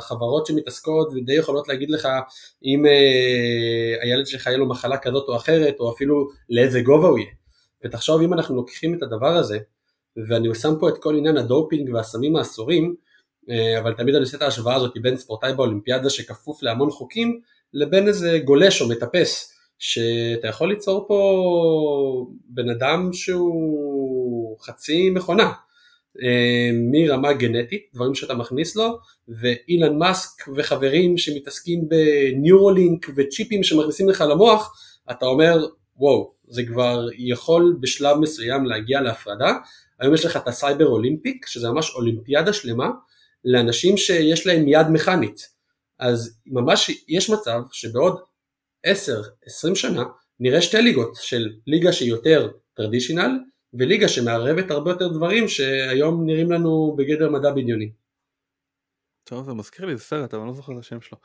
חברות שמתעסקות ודי יכולות להגיד לך אם הילד שלך יהיה לו מחלה כזאת או אחרת או אפילו לאיזה גובה הוא יהיה. ותחשוב אם אנחנו לוקחים את הדבר הזה ואני שם פה את כל עניין הדופינג והסמים האסורים, אה, אבל תמיד אני עושה את ההשוואה הזאת בין ספורטאי באולימפיאדה שכפוף להמון חוקים, לבין איזה גולש או מטפס, שאתה יכול ליצור פה בן אדם שהוא חצי מכונה, אה, מרמה גנטית, דברים שאתה מכניס לו, ואילון מאסק וחברים שמתעסקים בניורולינק וצ'יפים שמכניסים לך למוח, אתה אומר וואו, זה כבר יכול בשלב מסוים להגיע להפרדה, היום יש לך את ה cyber olympic, שזה ממש אולימפיאדה שלמה, לאנשים שיש להם יד מכנית. אז ממש יש מצב שבעוד 10-20 שנה נראה שתי ליגות של ליגה שהיא יותר traditional וליגה שמערבת הרבה יותר דברים שהיום נראים לנו בגדר מדע בדיוני. טוב זה מזכיר לי איזה סרט אבל אני לא זוכר את השם שלו.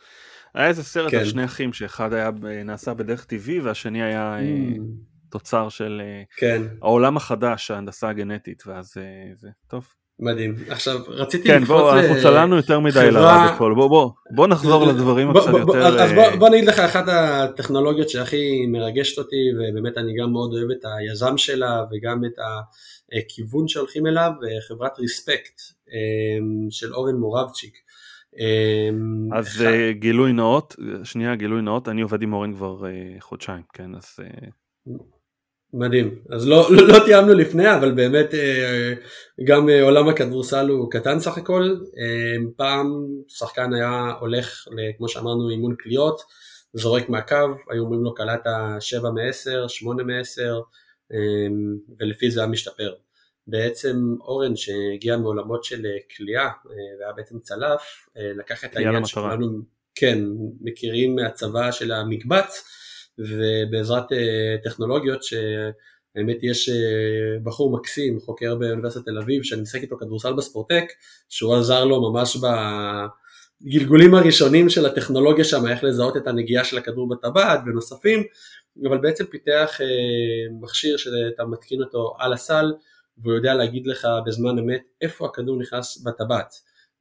היה איזה סרט כן. על שני אחים שאחד היה נעשה בדרך טבעי והשני היה mm. תוצר של אה, כן. העולם החדש, ההנדסה הגנטית, ואז אה, זה טוב. מדהים. עכשיו רציתי כן, בוא, ל... אנחנו צללנו יותר מדי חברה... לרדיו קול, בוא, בוא, בוא נחזור לדברים בוא, קצת בוא, יותר... אז בוא, אה, בוא אני אגיד לך, אחת הטכנולוגיות שהכי מרגשת אותי, ובאמת אני גם מאוד אוהב את היזם שלה, וגם את הכיוון שהולכים אליו, חברת ריספקט של אורן מורבצ'יק. אז גילוי נאות, שנייה גילוי נאות, אני עובד עם אורן כבר חודשיים, כן, אז... מדהים. אז לא, לא, לא תיאמנו לפני, אבל באמת אה, גם אה, עולם הכדורסל הוא קטן סך הכל. אה, פעם שחקן היה הולך, כמו שאמרנו, אימון קליעות, זורק מהקו, היו אומרים לו קלעת 7 מ-10, 8 מ-10, ולפי זה היה משתפר. בעצם אורן שהגיע מעולמות של קליעה והיה בעצם צלף, לקח את העניין שכולנו כן, מכירים מהצבא של המקבץ, ובעזרת אה, טכנולוגיות שהאמת יש אה, בחור מקסים, חוקר באוניברסיטת תל אביב, שאני משחק איתו כדורסל בספורטק, שהוא עזר לו ממש בגלגולים הראשונים של הטכנולוגיה שם, איך לזהות את הנגיעה של הכדור בטבעת ונוספים, אבל בעצם פיתח אה, מכשיר שאתה מתקין אותו על הסל, והוא יודע להגיד לך בזמן אמת איפה הכדור נכנס בטבעת,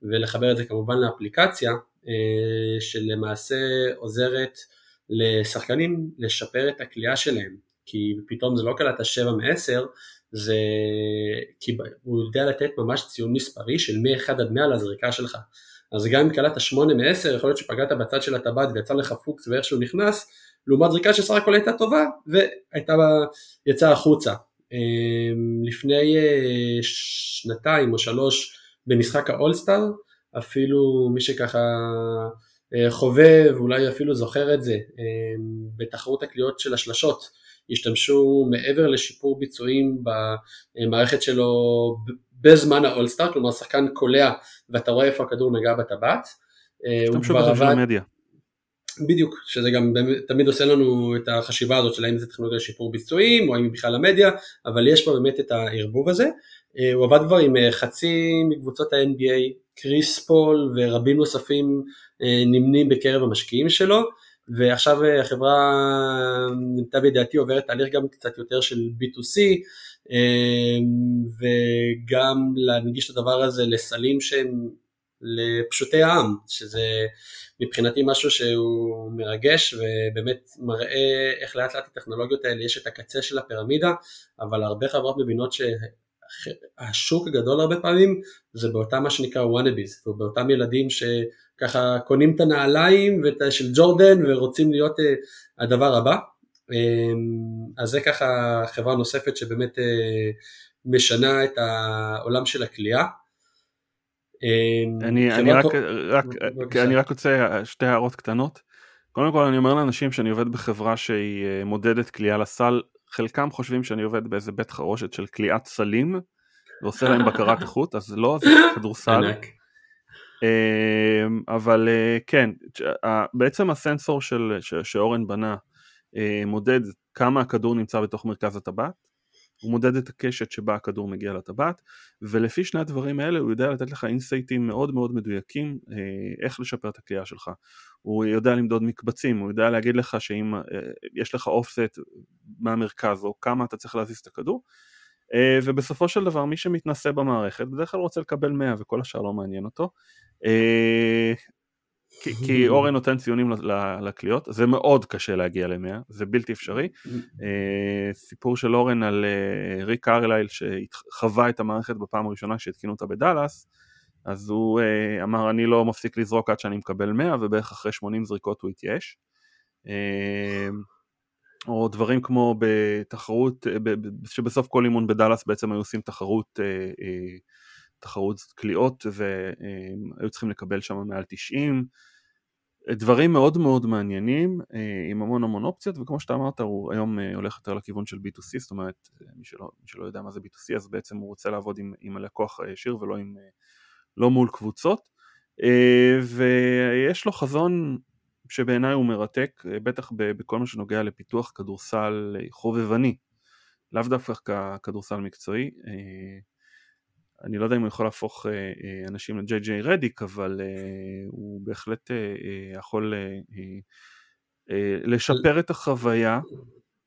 ולחבר את זה כמובן לאפליקציה, שלמעשה עוזרת לשחקנים לשפר את הכלייה שלהם, כי פתאום זה לא קלט 7 מ-10, זה כי הוא יודע לתת ממש ציון מספרי של מ-1 עד 100 לזריקה שלך. אז גם אם קלט 8 מ-10, יכול להיות שפגעת בצד של הטבעת ויצא לך פוקס ואיכשהו נכנס, לעומת זריקה שסך הכל הייתה טובה והייתה יצאה החוצה. אמ, לפני אה, שנתיים או שלוש במשחק האולסטאר, אפילו מי שככה חווה ואולי אפילו זוכר את זה, אה, בתחרות הקליעות של השלשות השתמשו מעבר לשיפור ביצועים במערכת שלו בזמן האולסטאר, כלומר שחקן קולע ואתה רואה איפה הכדור נגע בטבעת. אה, השתמשו בזה בשביל המדיה. בדיוק, שזה גם תמיד עושה לנו את החשיבה הזאת של האם זה טכנולוגיה לשיפור ביצועים או האם בכלל המדיה, אבל יש פה באמת את הערבוב הזה. הוא עבד כבר עם חצי מקבוצות ה-NBA, קריס פול ורבים נוספים אה, נמנים בקרב המשקיעים שלו, ועכשיו אה, החברה, למיטב ידיעתי, עוברת תהליך גם קצת יותר של B2C, אה, וגם להנגיש את הדבר הזה לסלים שהם לפשוטי העם, שזה מבחינתי משהו שהוא מרגש ובאמת מראה איך לאט לאט הטכנולוגיות האלה יש את הקצה של הפירמידה, אבל הרבה חברות מבינות שהשוק הגדול הרבה פעמים זה באותם מה שנקרא וואנאביז, ובאותם ילדים ש... ככה קונים את הנעליים של ג'ורדן ורוצים להיות uh, הדבר הבא. Um, אז זה ככה חברה נוספת שבאמת uh, משנה את העולם של הכלייה. Um, אני, אני, רק, רק, אני רק רוצה שתי הערות קטנות. קודם כל אני אומר לאנשים שאני עובד בחברה שהיא מודדת כליאה לסל, חלקם חושבים שאני עובד באיזה בית חרושת של כליאת סלים ועושה להם בקרת איכות, אז לא, זה כדורסל. אמ, אבל אה, כן, בעצם הסנסור של, שאורן בנה אה, מודד כמה הכדור נמצא בתוך מרכז הטבעת, הוא מודד את הקשת שבה הכדור מגיע לטבעת, ולפי שני הדברים האלה הוא יודע לתת לך אינסייטים מאוד מאוד מדויקים אה, איך לשפר את הקליעה שלך. הוא יודע למדוד מקבצים, הוא יודע להגיד לך שאם יש לך אופסט מהמרכז או כמה אתה צריך להזיז את הכדור, ובסופו של דבר מי שמתנסה במערכת בדרך כלל רוצה לקבל 100 וכל השאר לא מעניין אותו אה, כי אורן נותן ציונים לקליעות, זה מאוד קשה להגיע ל-100, זה בלתי אפשרי. אה, סיפור של אורן על אה, ריק קרלייל שחווה את המערכת בפעם הראשונה שהתקינו אותה בדאלאס, אז הוא אמר אני לא מפסיק לזרוק עד שאני מקבל 100 ובערך אחרי 80 זריקות הוא התייאש. או דברים כמו בתחרות, שבסוף כל אימון בדאלאס בעצם היו עושים תחרות תחרות קליעות והיו צריכים לקבל שם מעל 90 דברים מאוד מאוד מעניינים אה, עם המון המון אופציות וכמו שאתה אמרת הוא היום אה, הולך יותר לכיוון של B2C זאת אומרת מי שלא, מי שלא יודע מה זה B2C אז בעצם הוא רוצה לעבוד עם, עם הלקוח הישיר ולא עם, אה, לא מול קבוצות. ויש לו חזון שבעיניי הוא מרתק בטח בכל מה שנוגע לפיתוח כדורסל חובבני. לאו דווקא כדורסל מקצועי אני לא יודע אם הוא יכול להפוך אה, אה, אנשים לג'יי ג'יי רדיק, אבל אה, הוא בהחלט יכול לשפר את החוויה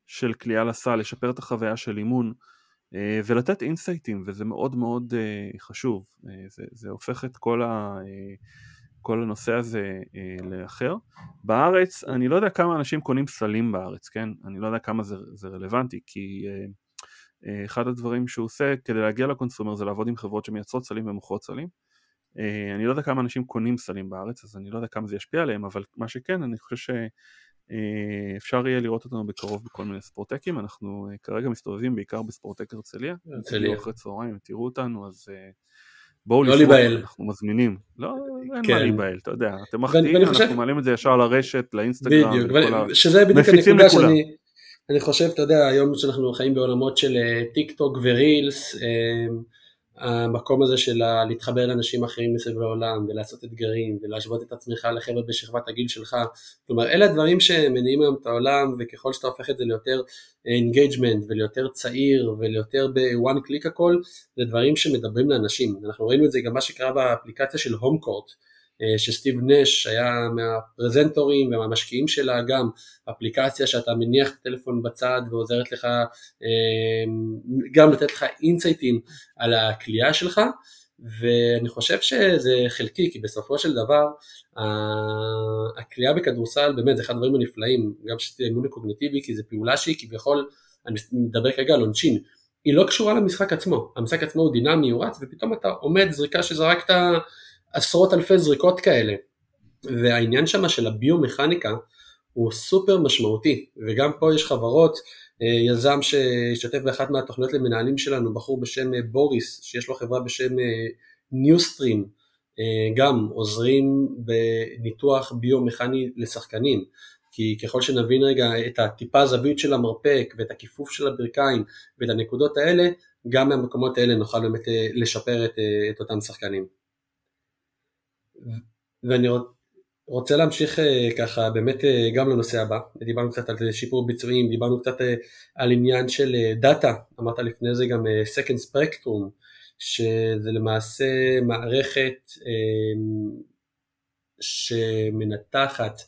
של כליאה לסל, לשפר את החוויה של אימון ולתת אינסייטים, וזה מאוד מאוד חשוב. זה, זה הופך את כל, ה, כל הנושא הזה לאחר. בארץ, אני לא יודע כמה אנשים קונים סלים בארץ, כן? אני לא יודע כמה זה, זה רלוונטי, כי... אה, אחד הדברים שהוא עושה כדי להגיע לקונסומר זה לעבוד עם חברות שמייצרות סלים ומוכרות סלים. אה, אני לא יודע כמה אנשים קונים סלים בארץ אז אני לא יודע כמה זה ישפיע עליהם אבל מה שכן אני חושב אה, אפשר יהיה לראות אותנו בקרוב בכל מיני ספורטקים, אנחנו אה, כרגע מסתובבים בעיקר בספורטק הרצליה, הרצליה. אחרי צהריים, תראו אותנו, אז אה, בואו לא להיבהל. אנחנו מזמינים. לא, אין כן. מה להיבהל, אתה יודע, אתם מחטיאים, אנחנו חושב... מעלים את זה ישר לרשת, לאינסטגרם, בדיוק, ו... שזה בדיוק הנקודה שאני, אני חושב, אתה יודע, היום שאנחנו חיים בעולמות של טיק טוק ורילס, המקום הזה של להתחבר לאנשים אחרים מסביב לעולם ולעשות אתגרים ולהשוות את עצמך לחבר'ה בשכבת הגיל שלך. כלומר אלה הדברים שמניעים היום את העולם וככל שאתה הופך את זה ליותר engagement וליותר צעיר וליותר ב one click הכל זה דברים שמדברים לאנשים. אנחנו ראינו את זה גם מה שקרה באפליקציה של HomeCourt אה, שסטיב נש היה מהפרזנטורים ומהמשקיעים שלה גם אפליקציה שאתה מניח את הטלפון בצד ועוזרת לך אה, גם לתת לך אינסייטים על הכלייה שלך ואני חושב שזה חלקי כי בסופו של דבר הכלייה בכדורסל באמת זה אחד הדברים הנפלאים גם שתהיה האימון הקוגניטיבי כי זה פעולה שהיא כביכול אני מדבר כרגע על עונשין היא לא קשורה למשחק עצמו המשחק עצמו הוא דינמי הוא רץ ופתאום אתה עומד זריקה שזרקת עשרות אלפי זריקות כאלה. והעניין שם של הביומכניקה הוא סופר משמעותי, וגם פה יש חברות, אה, יזם שהשתתף באחת מהתוכניות למנהלים שלנו, בחור בשם אה, בוריס, שיש לו חברה בשם ניוסטרים, אה, גם עוזרים בניתוח ביומכני לשחקנים. כי ככל שנבין רגע את הטיפה זווית של המרפק ואת הכיפוף של הברכיים ואת הנקודות האלה, גם מהמקומות האלה נוכל באמת לשפר את, את אותם שחקנים. ואני רוצה להמשיך אה, ככה באמת אה, גם לנושא הבא, דיברנו קצת על שיפור ביצועים, דיברנו קצת אה, על עניין של דאטה, אמרת לפני זה גם Second Spectrum, שזה למעשה מערכת שמנתחת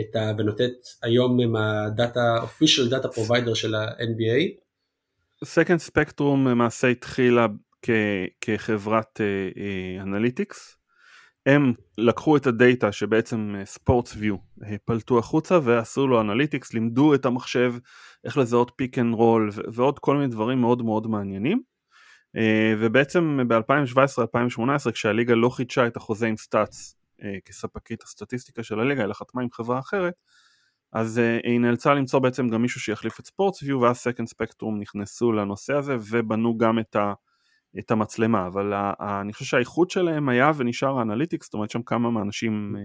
את ה... ונותנת היום עם הדאטה, official data provider של ה-NBA. Second Spectrum למעשה התחילה כ- כחברת analytics, הם לקחו את הדאטה שבעצם SportVU פלטו החוצה ועשו לו analytics, לימדו את המחשב איך לזהות pick and roll ועוד כל מיני דברים מאוד מאוד מעניינים. אה, ובעצם ב-2017-2018 כשהליגה לא חידשה את החוזה עם STATS אה, כספקית הסטטיסטיקה של הליגה אלא חתמה עם חברה אחרת אז אה, היא נאלצה למצוא בעצם גם מישהו שיחליף את SportVU ואז Second Spectrum נכנסו לנושא הזה ובנו גם את ה... את המצלמה, אבל אני חושב שהאיכות שלהם היה ונשאר ה analytics, זאת אומרת שם כמה מהאנשים אה,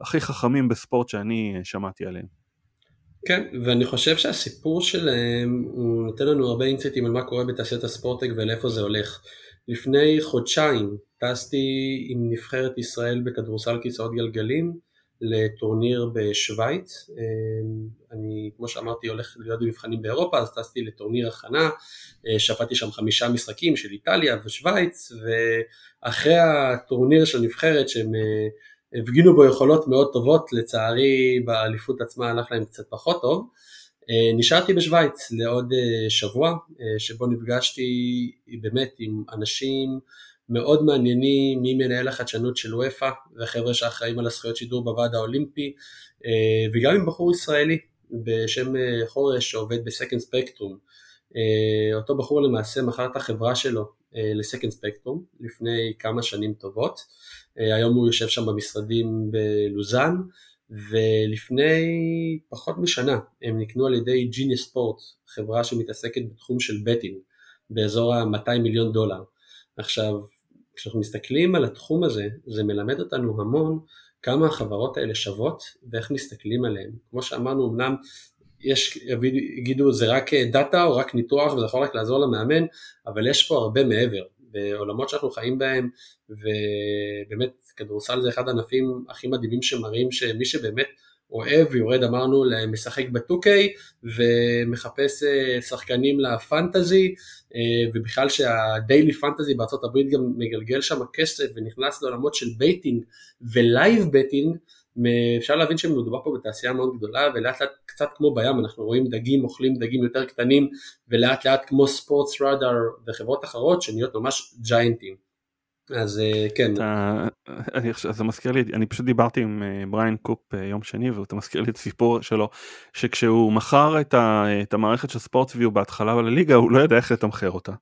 הכי חכמים בספורט שאני אה, שמעתי עליהם. כן, ואני חושב שהסיפור שלהם הוא נותן לנו הרבה insightים על מה קורה בתעשיית ה sports tech ולאיפה זה הולך. לפני חודשיים טסתי עם נבחרת ישראל בכדורסל כיסאות גלגלים לטורניר בשוויץ. אמ, אני, כמו שאמרתי, הולך להיות במבחנים באירופה, אז טסתי לטורניר הכנה, אה, שפטתי שם חמישה משחקים של איטליה ושוויץ, ואחרי הטורניר של הנבחרת, שהם אה, הפגינו בו יכולות מאוד טובות, לצערי באליפות עצמה הלך להם קצת פחות טוב. אה, נשארתי בשוויץ לעוד שבוע, שבו נפגשתי באמת עם אנשים מאוד מעניינים ממנהל החדשנות של וופא והחבר'ה שאחראים על הזכויות שידור בוועד האולימפי אה, וגם עם בחור ישראלי בשם אה, חורש שעובד בסקנד ספקטרום. אה, אותו בחור למעשה מכר את החברה שלו לסקנד ספקטרום לפני כמה שנים טובות. היום הוא יושב שם במשרדים בלוזאן ולפני פחות משנה הם נקנו על ידי ג'יני ספורט, חברה שמתעסקת בתחום של בטינג באזור ה-200 מיליון דולר. עכשיו כשאנחנו מסתכלים על התחום הזה, זה מלמד אותנו המון כמה החברות האלה שוות ואיך מסתכלים עליהן. כמו שאמרנו, אמנם יש, יגידו זה רק דאטה או רק ניתוח וזה יכול רק לעזור למאמן, אבל יש פה הרבה מעבר. בעולמות שאנחנו חיים בהם, ובאמת כדורסל זה אחד הענפים הכי מדהימים שמראים שמי שבאמת אוהב ויורד אמרנו משחק ב-2K ומחפש אה, שחקנים ל fantasy אה, ובכלל שה daily fantasy בארצות הברית גם מגלגל שם כסף ונכנס לעולמות של betting ו live betting אפשר להבין שמדובר פה בתעשייה מאוד גדולה ולאט לאט קצת כמו בים אנחנו רואים דגים אוכלים דגים יותר קטנים ולאט לאט כמו Sportradar וחברות אחרות שנהיות ממש giantים אז אה, כן. אתה, אני, זה מזכיר לי, אני פשוט דיברתי עם אה, בריין קופ אה, יום שני ואתה מזכיר לי את הסיפור שלו, שכשהוא מכר את, ה, את המערכת של ספורט ויו בהתחלה בליגה הוא לא ידע איך לתמחר אותה.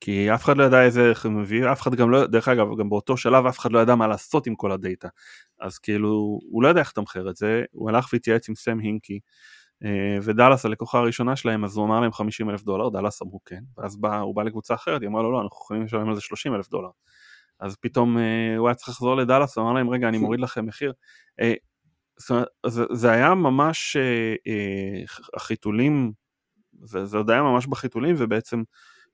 כי אף אחד לא ידע איזה ערך הם מביאים, אף אחד גם לא, דרך אגב, גם באותו שלב אף אחד לא ידע מה לעשות עם כל הדאטה. אז כאילו, הוא לא יודע איך לתמחר את זה, הוא הלך והתייעץ עם סם הינקי, ודאלאס הלקוחה הראשונה שלהם, אז הוא אמר להם 50 אלף דולר, דאלאס אמרו כן, ואז בא, הוא בא לקבוצה אחרת, היא אמרה לו לא, אנחנו יכולים לשלם על זה 30 אלף דולר. אז פתאום אה, הוא היה צריך לחזור לדאלאס, הוא אמר להם רגע, אני מוריד לכם מחיר. אה, זה, זה היה ממש החיתולים, זה, זה עוד היה ממש בחיתולים, ובעצם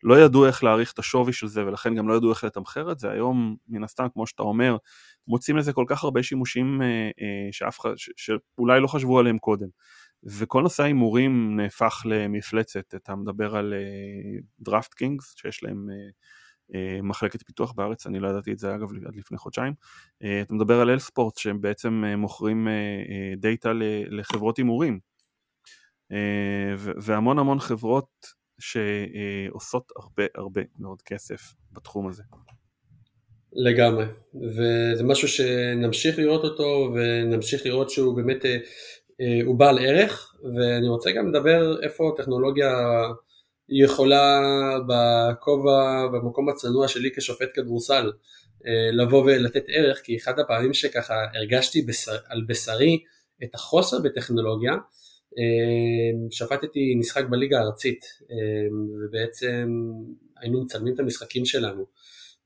לא ידעו איך להעריך את השווי של זה ולכן גם לא ידעו איך לתמחר את זה, היום מן הסתם כמו שאתה אומר מוצאים לזה כל כך הרבה שימושים אה, אה, שאף שאולי לא חשבו עליהם קודם. וכל נושא ההימורים נהפך למפלצת, אתה מדבר על דראפט קינגס שיש להם uh, מחלקת פיתוח בארץ, אני לא ידעתי את זה אגב עד לפני חודשיים, uh, אתה מדבר על אלספורט שהם בעצם uh, מוכרים דאטה לחברות הימורים. והמון המון חברות שעושות הרבה הרבה מאוד כסף בתחום הזה. לגמרי, וזה משהו שנמשיך לראות אותו ונמשיך לראות שהוא באמת, אה, אה, הוא בעל ערך, ואני רוצה גם לדבר איפה טכנולוגיה יכולה בכובע, במקום הצנוע שלי כשופט כדורסל, אה, לבוא ולתת ערך, כי אחד הפעמים שככה הרגשתי בשר, על בשרי את החוסר בטכנולוגיה, אמ, שפטתי משחק בליגה הארצית אמ, ובעצם היינו מצלמים את המשחקים שלנו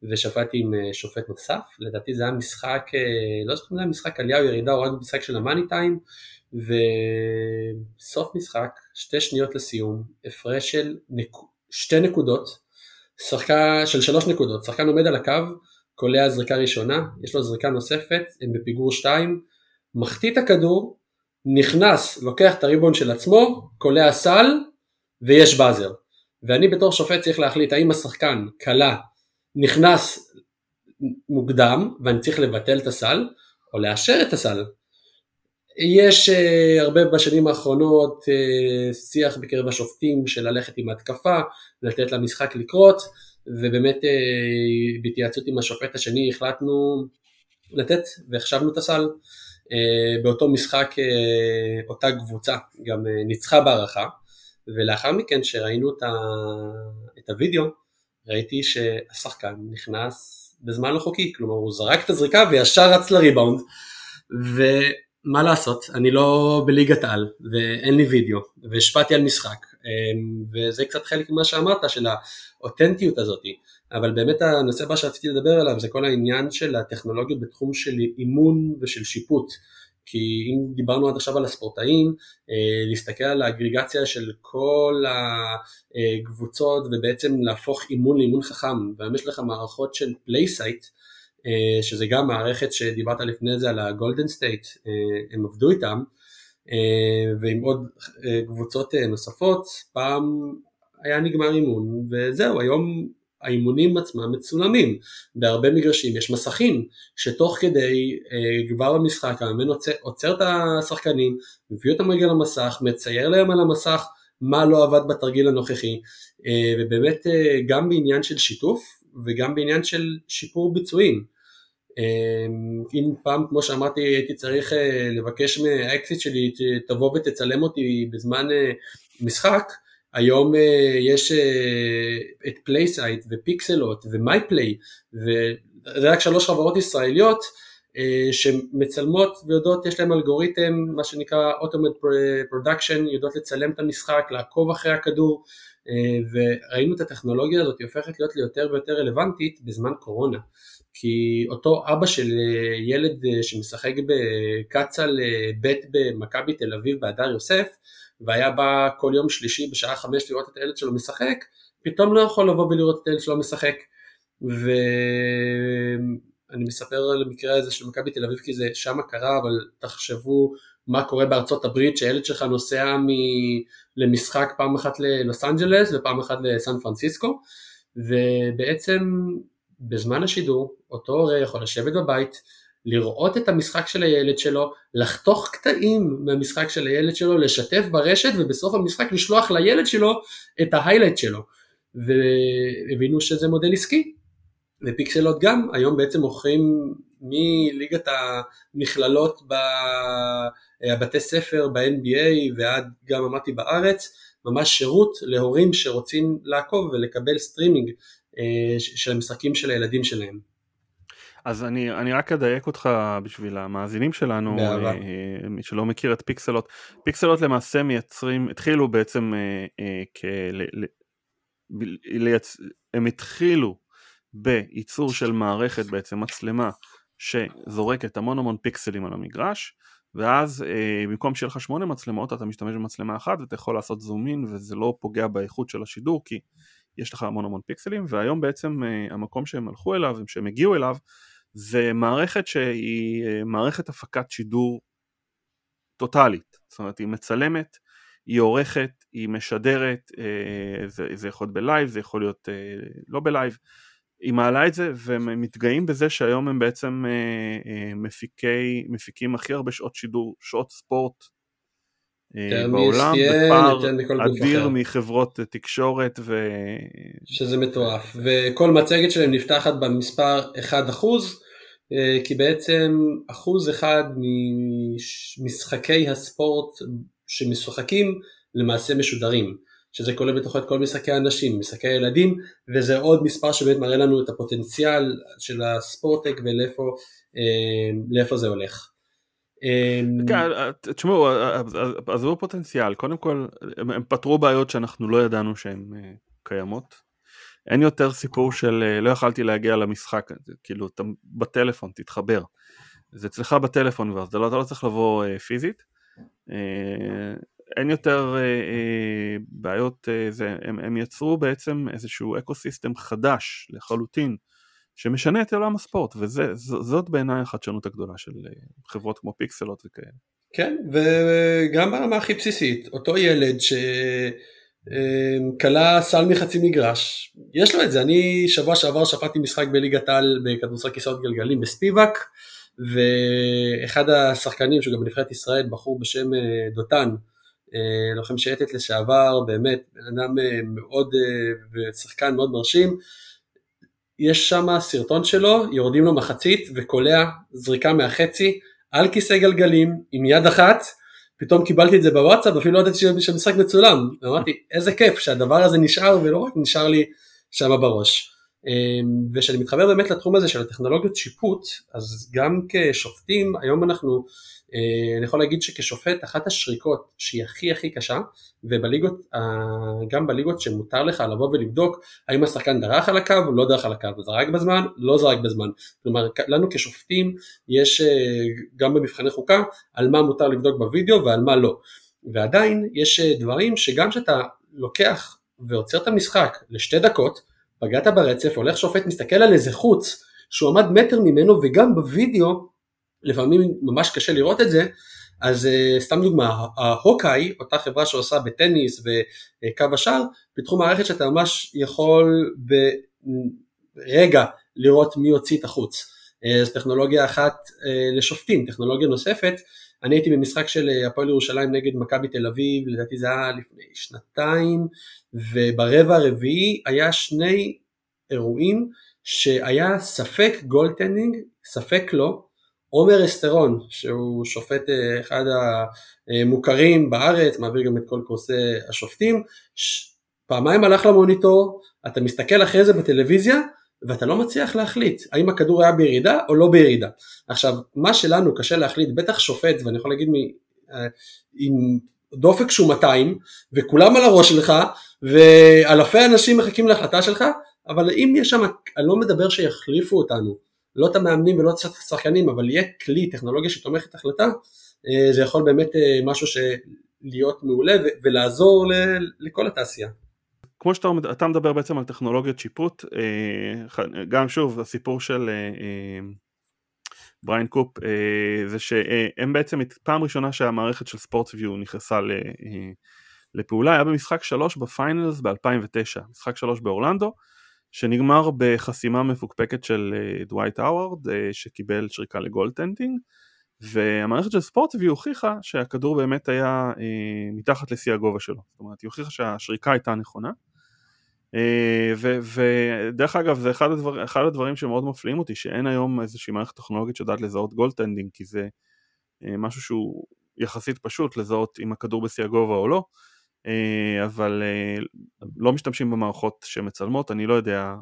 ושפטתי עם אה, שופט נוסף, לדעתי זה היה משחק, אה, לא זוכר אם זה היה משחק עלייה או ירידה או רק משחק של המאני טיים וסוף משחק, שתי שניות לסיום, הפרש של נק... שתי נקודות, שחקה של שלוש נקודות, שחקן עומד על הקו, קולע זריקה ראשונה, יש לו זריקה נוספת, הם בפיגור שתיים, מחטיא את הכדור, נכנס, לוקח את הריבון של עצמו, קולע סל ויש באזר. ואני בתור שופט צריך להחליט האם השחקן קלע, נכנס מוקדם ואני צריך לבטל את הסל, או לאשר את הסל. יש uh, הרבה בשנים האחרונות uh, שיח בקרב השופטים של ללכת עם התקפה, לתת למשחק לקרות, ובאמת uh, בהתייעצות עם השופט השני החלטנו לתת והחשבנו את הסל. אה, באותו משחק אה, אותה קבוצה גם אה, ניצחה בהערכה ולאחר מכן שראינו את הוידאו ראיתי שהשחקן נכנס בזמן לא חוקי, כלומר הוא זרק את הזריקה וישר רץ לריבאונד ומה לעשות, אני לא בליגת על ואין לי וידאו והשפעתי על משחק וזה קצת חלק ממה שאמרת של האותנטיות הזאת אבל באמת הנושא הבא שרציתי לדבר עליו זה כל העניין של הטכנולוגיות בתחום של אימון ושל שיפוט. כי אם דיברנו עד עכשיו על הספורטאים, אה, להסתכל על האגריגציה של כל הקבוצות ובעצם להפוך אימון לאימון חכם, והיום יש לך מערכות של PlaySight, שזה גם מערכת שדיברת לפני זה על הגולדן סטייט, אה, הם עבדו איתם, ועם עוד קבוצות נוספות, פעם היה נגמר אימון, וזהו, היום האימונים עצמם מצולמים, בהרבה מגרשים יש מסכים שתוך כדי אה, כבר במשחק המאמן עוצר, עוצר את השחקנים, מביא אותם רגע למסך, מצייר להם על המסך מה לא עבד בתרגיל הנוכחי, אה, ובאמת אה, גם בעניין של שיתוף וגם בעניין של שיפור ביצועים. אה, אם פעם כמו שאמרתי הייתי צריך אה, לבקש מהאקסית שלי תבוא ותצלם אותי בזמן אה, משחק, היום אה, יש את PlaySight ו Pixellot ו MyPlay וזה רק שלוש חברות ישראליות שמצלמות ויודעות, יש להם אלגוריתם, מה שנקרא Automated Production, יודעות לצלם את המשחק, לעקוב אחרי הכדור וראינו את הטכנולוגיה הזאת, היא הופכת להיות ליותר ויותר רלוונטית בזמן קורונה כי אותו אבא של ילד שמשחק בקצ"ל ב' במכבי תל אביב בהדר יוסף והיה בא כל יום שלישי בשעה חמש לראות את הילד שלו משחק, פתאום לא יכול לבוא ולראות את הילד שלו משחק. ואני מספר על המקרה הזה של מכבי תל אביב כי זה שם קרה, אבל תחשבו מה קורה בארצות הברית שהילד שלך נוסע מ... למשחק פעם אחת ללוס אנג'לס ופעם אחת לסן פרנסיסקו, ובעצם בזמן השידור אותו הורה יכול לשבת בבית, לראות את המשחק של הילד שלו, לחתוך קטעים מהמשחק של הילד שלו, לשתף ברשת ובסוף המשחק לשלוח לילד שלו את ההיילייט שלו. והבינו שזה מודל עסקי. ופיקסלות גם, היום בעצם מוכרים מליגת המכללות בבתי ספר ב-NBA ועד גם אמרתי בארץ, ממש שירות להורים שרוצים לעקוב ולקבל סטרימינג של המשחקים של הילדים שלהם. אז אני, אני רק אדייק אותך בשביל המאזינים שלנו, באהבה. מי שלא מכיר את Pixellot. Pixellot למעשה מייצרים, התחילו בעצם אה, אה, כ... לייצ... הם התחילו בייצור של מערכת בעצם מצלמה שזורקת המון המון פיקסלים על המגרש ואז אה, במקום שיהיה לך שמונה מצלמות אתה משתמש במצלמה אחת ואתה יכול לעשות zoom in וזה לא פוגע באיכות של השידור כי יש לך המון המון פיקסלים והיום בעצם אה, המקום שהם הלכו אליו, שהם הגיעו אליו זה מערכת שהיא אה, מערכת הפקת שידור טוטאלית, זאת אומרת היא מצלמת, היא עורכת, היא משדרת, אה, זה, זה יכול להיות ב live, זה יכול להיות אה, לא ב live, היא מעלה את זה והם מתגאים בזה שהיום הם בעצם אה, אה, מפיקי, מפיקים הכי הרבה שעות שידור, שעות ספורט אה, בעולם, בפער אדיר מחברות תקשורת ו... שזה מטורף, וכל מצגת שלהם נפתחת במספר 1% אה, כי בעצם אחוז אחד ממשחקי הספורט שמשוחקים למעשה משודרים, שזה כולל בתוכו את כל משחקי הנשים, משחקי הילדים, וזה עוד מספר שבאמת מראה לנו את הפוטנציאל של הספורטק ולאיפה זה הולך. אמ, כן, תשמעו, עזבו פוטנציאל, קודם כל הם פתרו בעיות שאנחנו לא ידענו שהן אה, קיימות. אין יותר סיפור של אה, לא יכלתי להגיע למשחק, כאילו אתה בטלפון תתחבר. זה אצלך בטלפון אתה לא, אתה לא צריך לבוא אה, פיזית. אין יותר בעיות, זה, הם, הם יצרו בעצם איזשהו אקו סיסטם חדש לחלוטין שמשנה את עולם הספורט, וזאת בעיניי החדשנות הגדולה של אה, חברות כמו פיקסלות וכאלה. כן, וגם ברמה הכי בסיסית, אותו ילד שכלה אה, סל מחצי מגרש, יש לו את זה, אני שבוע שעבר שפטתי משחק בליגת העל בכדורסל כיסאות גלגלים בספיבק, ואחד השחקנים שהוא גם בנבחרת ישראל, בחור בשם אה, דותן, לוחם שייטת לשעבר, באמת, בן אדם מאוד, ושחקן מאוד מרשים, יש שם סרטון שלו, יורדים לו מחצית וקולע זריקה מהחצי על כיסא גלגלים עם יד אחת, פתאום קיבלתי את זה בוואטסאפ, אפילו לא ידעתי שהמשחק מצולם, ואמרתי איזה כיף שהדבר הזה נשאר ולא רק נשאר לי שם בראש. אמ, וכשאני מתחבר באמת לתחום הזה של הטכנולוגיות שיפוט, אז גם כשופטים, היום אנחנו אה, אני יכול להגיד שכשופט אחת השריקות שהיא הכי הכי קשה ובליגות, אה, גם בליגות שמותר לך לבוא ולבדוק האם השחקן דרך על הקו או לא דרך על הקו, זרק בזמן, לא זרק בזמן, כלומר לנו כשופטים יש אה, גם במבחני חוקה על מה מותר לבדוק בווידאו ועל מה לא, ועדיין יש דברים שגם כשאתה לוקח ועוצר את המשחק לשתי דקות, פגעת ברצף, הולך שופט מסתכל על איזה חוץ שהוא עמד מטר ממנו וגם בווידאו לפעמים ממש קשה לראות את זה, אז uh, סתם דוגמה, ההוקאי, אותה חברה שעושה בטניס וקו השער, פיתחו מערכת שאתה ממש יכול ברגע לראות מי הוציא את החוץ. אה, זו טכנולוגיה אחת uh, לשופטים, טכנולוגיה נוספת, אני הייתי במשחק של הפועל ירושלים נגד מכבי תל אביב, לדעתי זה היה לפני שנתיים, וברבע הרביעי היה שני אירועים שהיה ספק goaltending, ספק לא, עומר אסתרון, שהוא שופט אה, אחד המוכרים בארץ, מעביר גם את כל קורסי השופטים, פעמיים הלך למוניטור, אתה מסתכל אחרי זה בטלוויזיה, ואתה לא מצליח להחליט האם הכדור היה בירידה או לא בירידה. עכשיו, מה שלנו קשה להחליט, בטח שופט, ואני יכול להגיד מ, אה, עם דופק שהוא 200, וכולם על הראש שלך, ואלפי אנשים מחכים להחלטה שלך, אבל אם יש שם, אני לא מדבר שיחליפו אותנו, לא את המאמנים ולא את השחקנים, אבל יהיה כלי, טכנולוגיה שתומכת החלטה, אה, זה יכול באמת אה, משהו להיות מעולה ולעזור לכל התעשייה. כמו שאתה מדבר בעצם על טכנולוגיות שיפוט, אה, גם שוב הסיפור של בריין קופ זה שהם בעצם פעם ראשונה שהמערכת של SportVU נכנסה לפעולה היה במשחק 3 ב finals ב-2009, משחק 3 באורלנדו שנגמר בחסימה מפוקפקת של אה, דווייט האווארד אה, שקיבל שריקה ל goaltending והמערכת של SportVU הוכיחה שהכדור באמת היה אה, מתחת לשיא הגובה שלו, זאת אומרת היא הוכיחה שהשריקה הייתה נכונה. ודרך אגב זה אחד, הדבר, אחד הדברים שמאוד מפליאים אותי שאין היום איזושהי מערכת טכנולוגית שיודעת לזהות goaltending כי זה משהו שהוא יחסית פשוט לזהות אם הכדור בשיא הגובה או לא אבל אה, לא משתמשים במערכות שמצלמות, אני לא יודע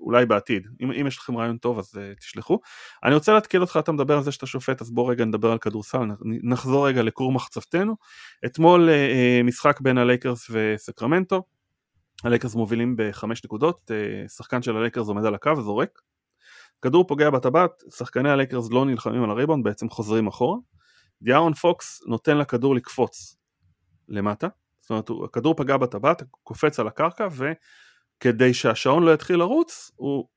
אולי בעתיד. אם, אם יש לכם רעיון טוב אז תשלחו. אני רוצה להתקיל אותך, אתה מדבר על זה שאתה שופט, אז בוא רגע נדבר על כדורסל, נחזור רגע לכור מחצבתנו. אתמול משחק בין הלייקרס וסקרמנטו, הלייקרס מובילים בחמש נקודות, שחקן של הלייקרס עומד על הקו, זורק. כדור פוגע בטבעת, שחקני הלייקרס לא נלחמים על הריבאונד, בעצם חוזרים אחורה. דיארון פוקס נותן לכדור לקפוץ למטה, זאת אומרת הכדור פגע בטבעת, קופץ על הקרקע וכדי שהשעון לא יתחיל לרוץ הוא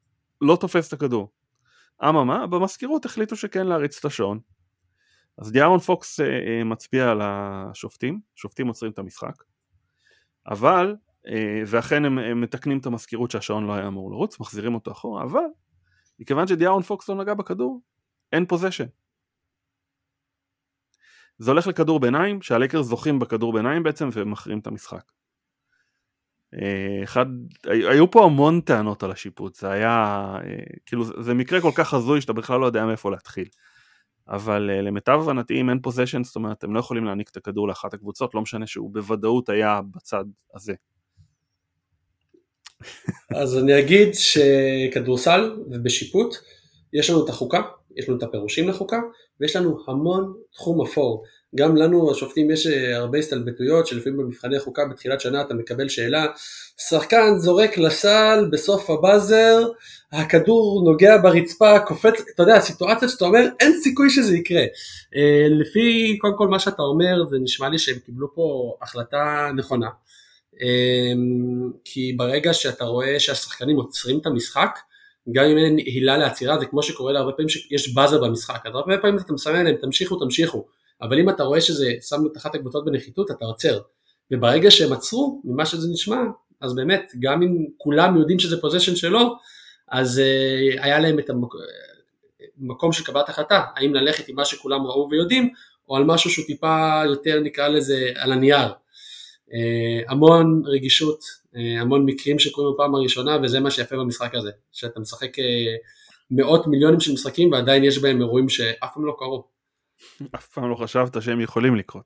לא תופס את הכדור. אממה, במזכירות החליטו שכן להריץ את השעון. אז דיארון פוקס אה, אה, מצביע על השופטים, שופטים עוצרים את המשחק, אבל, אה, ואכן הם, הם מתקנים את המזכירות שהשעון לא היה אמור לרוץ, מחזירים אותו אחורה, אבל מכיוון שדיארון פוקס לא נגע בכדור, אין possession. זה הולך לכדור ביניים, שהלייקרס זוכים בכדור ביניים בעצם ומכריעים את המשחק. אה, אחד, היו פה המון טענות על השיפוט, זה היה, אה, כאילו זה מקרה כל כך הזוי שאתה בכלל לא יודע מאיפה להתחיל. אבל אה, למיטב הבנתי אם אין possession, זאת אומרת הם לא יכולים להעניק את הכדור לאחת הקבוצות, לא משנה שהוא בוודאות היה בצד הזה. אז אני אגיד שכדורסל ובשיפוט יש לנו את החוקה, יש לנו את הפירושים לחוקה ויש לנו המון תחום אפור. גם לנו השופטים יש אה, הרבה הסתלבטויות שלפעמים במבחני חוקה בתחילת שנה אתה מקבל שאלה שחקן זורק לסל בסוף הבאזר הכדור נוגע ברצפה קופץ אתה יודע סיטואציות שאתה אומר אין סיכוי שזה יקרה אה, לפי קודם כל מה שאתה אומר זה נשמע לי שהם קיבלו פה החלטה נכונה אה, כי ברגע שאתה רואה שהשחקנים עוצרים את המשחק גם אם אין הילה לעצירה זה כמו שקורה להרבה פעמים שיש באזר במשחק. אז הרבה פעמים אתה מסמן להם תמשיכו תמשיכו. אבל אם אתה רואה שזה שם את אחת הקבוצות בנחיתות אתה עוצר. וברגע שהם עצרו ממה שזה נשמע אז באמת גם אם כולם יודעים שזה פוזיישן שלו אז uh, היה להם את המקום של קבלת החלטה. האם ללכת עם מה שכולם ראו ויודעים או על משהו שהוא טיפה יותר נקרא לזה על הנייר המון רגישות אה, המון מקרים שקורים בפעם הראשונה וזה מה שיפה במשחק הזה, שאתה משחק אה, מאות מיליונים של משחקים ועדיין יש בהם אירועים שאף פעם לא קרו. אף פעם לא חשבת שהם יכולים לקרות.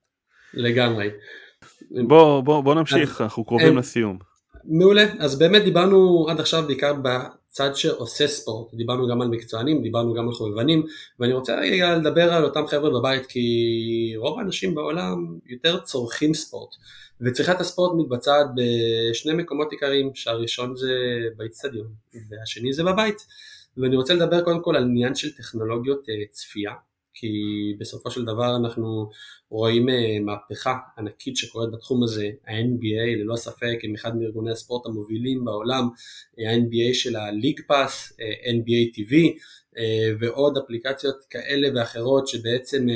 לגמרי. בוא, בוא, בוא נמשיך, אז, אנחנו קרובים הם, לסיום. מעולה, אז באמת דיברנו עד עכשיו בעיקר בצד שעושה ספורט, דיברנו גם על מקצוענים, דיברנו גם על חובבנים, ואני רוצה רגע לדבר על אותם חבר'ה בבית כי רוב האנשים בעולם יותר צורכים ספורט. וצריכת הספורט מתבצעת בשני מקומות עיקריים, שהראשון זה באיצטדיון והשני זה בבית. ואני רוצה לדבר קודם כל על עניין של טכנולוגיות אה, צפייה, כי בסופו של דבר אנחנו רואים אה, מהפכה ענקית שקורית בתחום הזה, ה-NBA ללא ספק הם אחד מארגוני הספורט המובילים בעולם, ה-NBA של הליג פאס, NBA TV ועוד אפליקציות כאלה ואחרות שבעצם אה,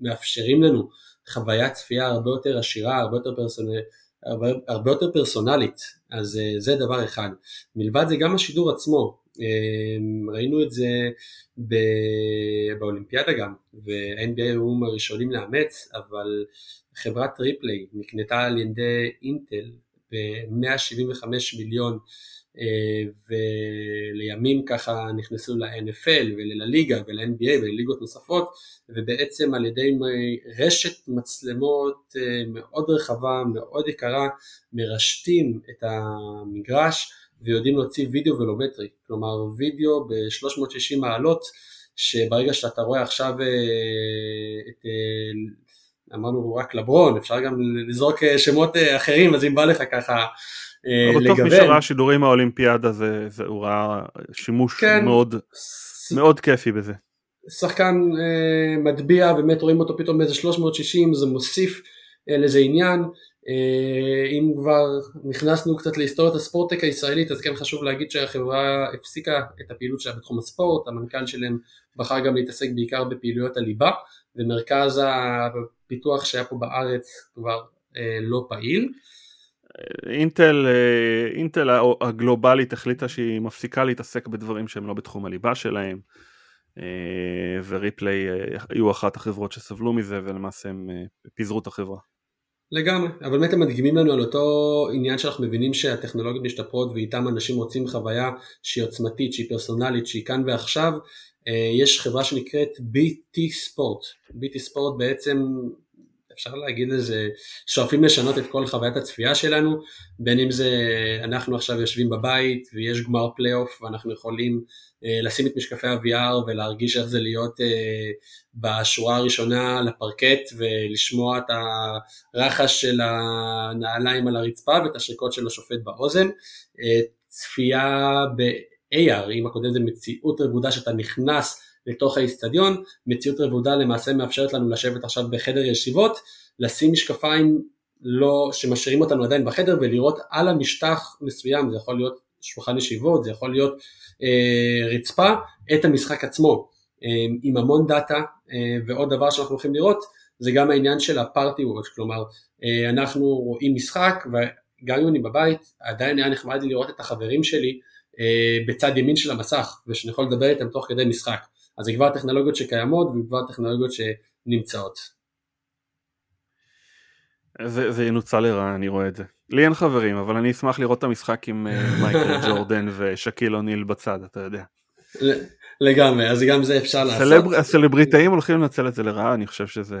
מאפשרים לנו חוויית צפייה הרבה יותר עשירה, הרבה יותר, פרסונל, הרבה, הרבה יותר פרסונלית, אז uh, זה דבר אחד. מלבד זה גם השידור עצמו, um, ראינו את זה ב, באולימפיאדה גם, ו-NBA היו הראשונים לאמץ, אבל חברת ריפליי נקנתה על ידי אינטל ב-175 מיליון אה, ולימים ככה נכנסו ל-NFL ולליגה ול-NBA ולליגות נוספות ובעצם על ידי רשת מצלמות אה, מאוד רחבה, מאוד יקרה, מרשתים את המגרש ויודעים להוציא וידאו ולומטרי, כלומר וידאו ב-360 מעלות שברגע שאתה רואה עכשיו אה, את אמרנו רק לברון, אפשר גם לזרוק שמות אחרים אז אם בא לך ככה אה, לגוון. בטוח מי שראה שידורים מהאולימפיאדה זה, זה הוא ראה שימוש כן, מאוד, ס... מאוד כיפי בזה. שחקן אה, מטביע באמת רואים אותו פתאום באיזה 360 זה מוסיף אה, לזה עניין. אה, אם כבר נכנסנו קצת להיסטוריית הספורטק הישראלית אז כן חשוב להגיד שהחברה הפסיקה את הפעילות שלה בתחום הספורט, המנכ"ל שלהם בחר גם להתעסק בעיקר בפעילויות הליבה ומרכז הפיתוח שהיה פה בארץ כבר אה, לא פעיל. אינטל, אה, אינטל הגלובלית החליטה שהיא מפסיקה להתעסק בדברים שהם לא בתחום הליבה שלהם אה, וריפליי אה, היו אחת החברות שסבלו מזה ולמעשה הם פיזרו את החברה. לגמרי, אבל באמת הם מדגימים לנו על אותו עניין שאנחנו מבינים שהטכנולוגיות משתפרות ואיתם אנשים רוצים חוויה שהיא עוצמתית, שהיא פרסונלית, שהיא כאן ועכשיו. יש חברה שנקראת BT ספורט, BT ספורט בעצם אפשר להגיד לזה, שואפים לשנות את כל חוויית הצפייה שלנו, בין אם זה אנחנו עכשיו יושבים בבית ויש גמר פלייאוף ואנחנו יכולים אה, לשים את משקפי ה-VR ולהרגיש איך זה להיות אה, בשורה הראשונה לפרקט ולשמוע את הרחש של הנעליים על הרצפה ואת השריקות של השופט באוזן. אה, צפייה ב-AR, אם הקודם זה מציאות רבודה שאתה נכנס לתוך האיצטדיון, מציאות רבודה למעשה מאפשרת לנו לשבת עכשיו בחדר ישיבות, לשים משקפיים לא, שמשאירים אותנו עדיין בחדר ולראות על המשטח מסוים, זה יכול להיות שולחן ישיבות, זה יכול להיות אה, רצפה, את המשחק עצמו, אה, עם המון דאטה, אה, ועוד דבר שאנחנו הולכים לראות, זה גם העניין של הפארטי וואץ', כלומר אה, אנחנו רואים משחק וגם אם אני בבית עדיין היה נחמד לי לראות את החברים שלי בצד ימין של המסך ושאני יכול לדבר איתם תוך כדי משחק אז זה כבר טכנולוגיות שקיימות וכבר טכנולוגיות שנמצאות. זה, זה ינוצל לרעה, אני רואה את זה. לי אין חברים, אבל אני אשמח לראות את המשחק עם אה, מייקל ג'ורדן ושקיל אוניל בצד, אתה יודע. לגמרי, אז גם זה אפשר לעשות. סלבר, הסלבריטאים הולכים לנצל את זה לרעה, אני חושב שזה...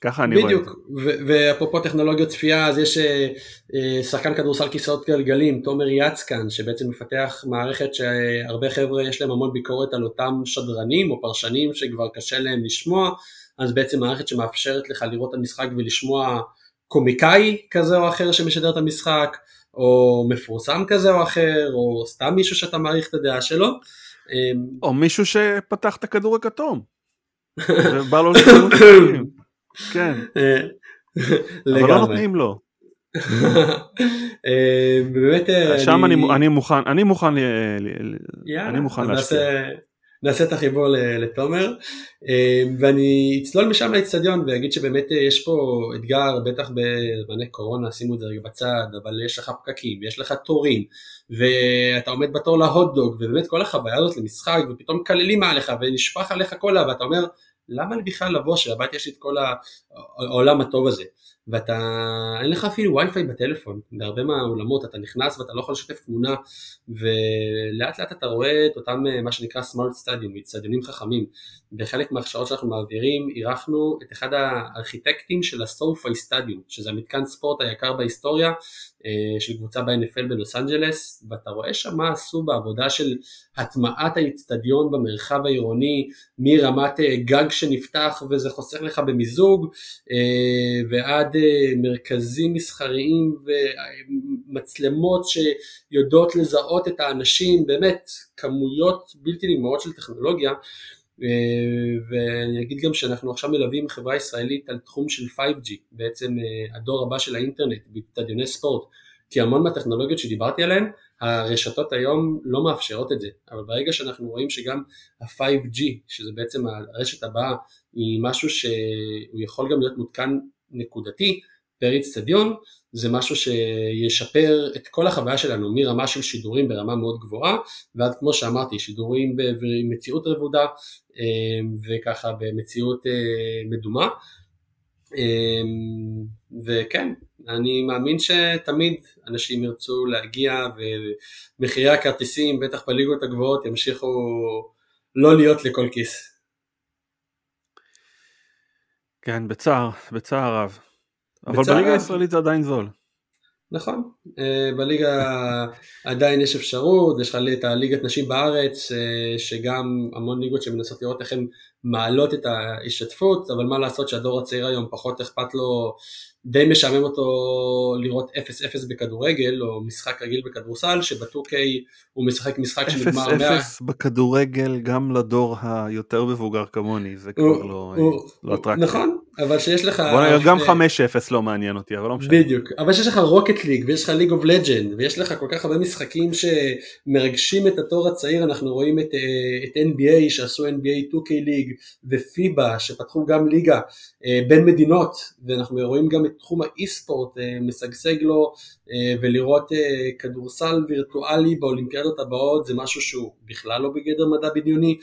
ככה אני רואה את זה. בדיוק, ואפרופו טכנולוגיות צפייה, אז יש אה, אה, שחקן כדורסל כיסאות גלגלים, תומר יצקן, שבעצם מפתח מערכת שהרבה חבר'ה יש להם המון ביקורת על אותם שדרנים או פרשנים שכבר קשה להם לשמוע, אז בעצם מערכת שמאפשרת לך לראות את המשחק ולשמוע קומיקאי כזה או אחר שמשדר את המשחק, או מפורסם כזה או אחר, או סתם מישהו שאתה מעריך את הדעה שלו. אמ, או מישהו שפתח את הכדור הכתום. ובא לו משחקים. כן. אה, אבל לא נותנים לו. אמ, באמת אה, שם אני מוכן אני מוכן אני מוכן להשקיע. נעשה את החיבור לתומר. אמ, ואני אצלול משם לאצטדיון ואגיד שבאמת אה, יש פה אתגר בטח בזמני קורונה שימו את זה רגע בצד אבל יש לך פקקים יש לך תורים ואתה עומד בתור להוטדוג ובאמת כל החוויה הזאת למשחק ופתאום מקללים מעליך ונשפך עליך קולה ואתה אומר למה לי בכלל לבוא שהבית יש לי את כל העולם הטוב הזה ואתה, אין לך אפילו וי-פיי בטלפון, בהרבה מהאולמות אתה נכנס ואתה לא יכול לשתף תמונה ולאט לאט אתה רואה את אותם מה שנקרא סמארט סטדיום, אצטדיונים חכמים. בחלק מההכשרות שאנחנו מעבירים אירחנו את אחד הארכיטקטים של הסופאי סטדיום, שזה המתקן ספורט היקר בהיסטוריה אה, של קבוצה ב-NFL בלוס אנג'לס, ואתה רואה שם מה עשו בעבודה של הטמעת האיצטדיון במרחב העירוני, מרמת אה, גג שנפתח וזה חוסך לך במיזוג, אה, ועד מרכזים מסחריים ומצלמות שיודעות לזהות את האנשים, באמת כמויות בלתי נגמרות של טכנולוגיה. ואני אגיד גם שאנחנו עכשיו מלווים חברה ישראלית על תחום של 5G, בעצם הדור הבא של האינטרנט, באצטדיוני ספורט, כי המון מהטכנולוגיות שדיברתי עליהן, הרשתות היום לא מאפשרות את זה, אבל ברגע שאנחנו רואים שגם ה-5G, שזה בעצם הרשת הבאה, היא משהו שהוא יכול גם להיות מותקן נקודתי פר איצטדיון, זה משהו שישפר את כל החוויה שלנו מרמה של שידורים ברמה מאוד גבוהה ועד כמו שאמרתי שידורים במציאות רבודה אה, וככה במציאות אה, מדומה אה, וכן אני מאמין שתמיד אנשים ירצו להגיע ומחירי הכרטיסים בטח בליגות הגבוהות ימשיכו לא להיות לכל כיס. כן בצער בצער רב אבל בליגה הישראלית זה עדיין זול. נכון, אה, בליגה עדיין יש אפשרות, יש לך את הליגת נשים בארץ, אה, שגם המון ליגות שמנסות לראות איך הן מעלות את ההשתתפות, אבל מה לעשות שהדור הצעיר היום פחות אכפת לו די משעמם אותו לראות 0-0 בכדורגל או משחק רגיל בכדורסל שב-2K הוא משחק משחק שנגמר 100. 0-0 בכדורגל גם לדור היותר מבוגר כמוני זה כבר לא, לא אטרקציה. נכון אבל שיש לך גם 5-0 לא מעניין אותי אבל לא משנה. בדיוק אבל שיש לך Rocket League ויש לך League of Legends ויש לך כל כך הרבה משחקים שמרגשים את הדור הצעיר אנחנו רואים את, אה, את NBA שעשו NBA 2K League ופיבה שפתחו גם ליגה אה, בין מדינות ואנחנו רואים גם את תחום האי ספורט אה, משגשג לו ולראות כדורסל וירטואלי באולימפיאדות הבאות זה משהו שהוא בכלל לא בגדר מדע בדיוני.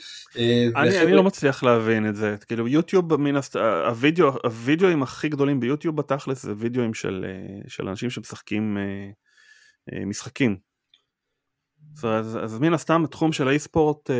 אני, אני לא מצליח להבין את זה, כאילו יוטיוב מן הסת... הווידאו, הווידאוים הכי גדולים ביוטיוב בתכלס זה וידאוים של, של אנשים שמשחקים משחקים. אז, אז מן הסתם התחום של האי ספורט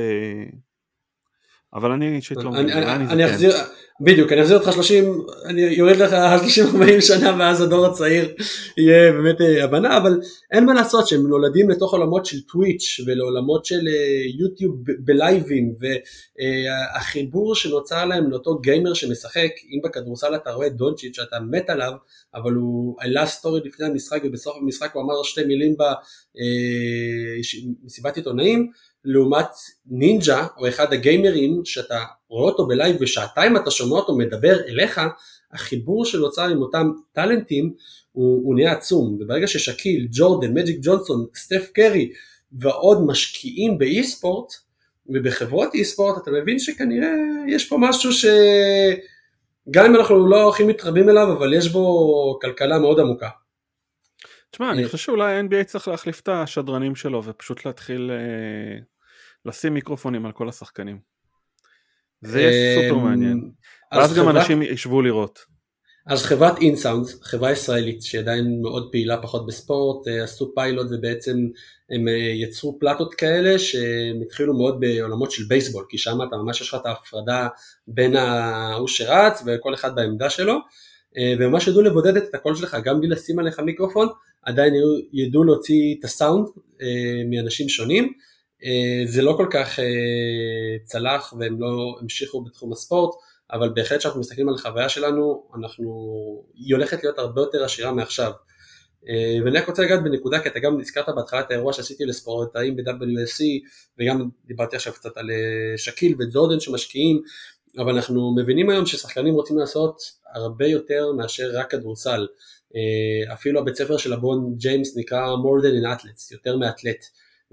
אבל אני אישית לא מבין, אני, אחזיר, בדיוק, אני אחזיר אותך 30, אני יורד לך 30-40 שנה ואז הדור הצעיר יהיה באמת אה, הבנה, אבל אין מה לעשות שהם נולדים לתוך עולמות של Twitch ולעולמות של אה, YouTube בלייבים והחיבור שנוצר להם לאותו גיימר שמשחק, אם בכדורסל אתה רואה דונצ'יץ' שאתה מת עליו, אבל הוא עלה סטורי לפני המשחק ובסוף המשחק הוא אמר שתי מילים במסיבת עיתונאים, לעומת נינג'ה או אחד הגיימרים שאתה רואה אותו בלייב ושעתיים אתה שומע אותו מדבר אליך, החיבור שנוצר עם אותם טאלנטים הוא, הוא נהיה עצום, וברגע ששאקיל, ג'ורדן, מג'יק ג'ונסון, סטף קרי ועוד משקיעים ב esport ובחברות esport אתה מבין שכנראה יש פה משהו שגם אם אנחנו לא הכי מתחברים אליו אבל יש בו כלכלה מאוד עמוקה. תשמע, אני חושב שאולי NBA צריך להחליף את השדרנים שלו ופשוט להתחיל אה, לשים מיקרופונים על כל השחקנים. זה יהיה סופר אמ, מעניין. ואז גם אנשים ישבו לראות. אז חברת אינסאונד, חברה ישראלית שעדיין מאוד פעילה פחות בספורט, אה, עשו פיילוט ובעצם הם אה, יצרו פלטות כאלה שהם התחילו מאוד בעולמות של בייסבול, כי שם אתה ממש יש לך את ההפרדה בין ההוא שרץ וכל אחד בעמדה שלו, אה, וממש ידעו לבודד את הקול שלך גם בלי לשים עליך מיקרופון, עדיין ידעו להוציא את הסאונד מאנשים שונים. אה, זה לא כל כך אה, צלח והם לא המשיכו בתחום הספורט, אבל בהחלט כשאנחנו מסתכלים על החוויה שלנו, אנחנו, היא הולכת להיות הרבה יותר עשירה מעכשיו. אה, ואני רק רוצה לגעת בנקודה, כי אתה גם הזכרת בהתחלה את האירוע שעשיתי לספורטאים ב-WSC, וגם דיברתי עכשיו קצת על שקיל וג'ורדן שמשקיעים, אבל אנחנו מבינים היום ששחקנים רוצים לעשות הרבה יותר מאשר רק כדורסל. אפילו הבית ספר של הבון ג'יימס נקרא more than an athletes, יותר מאתלט.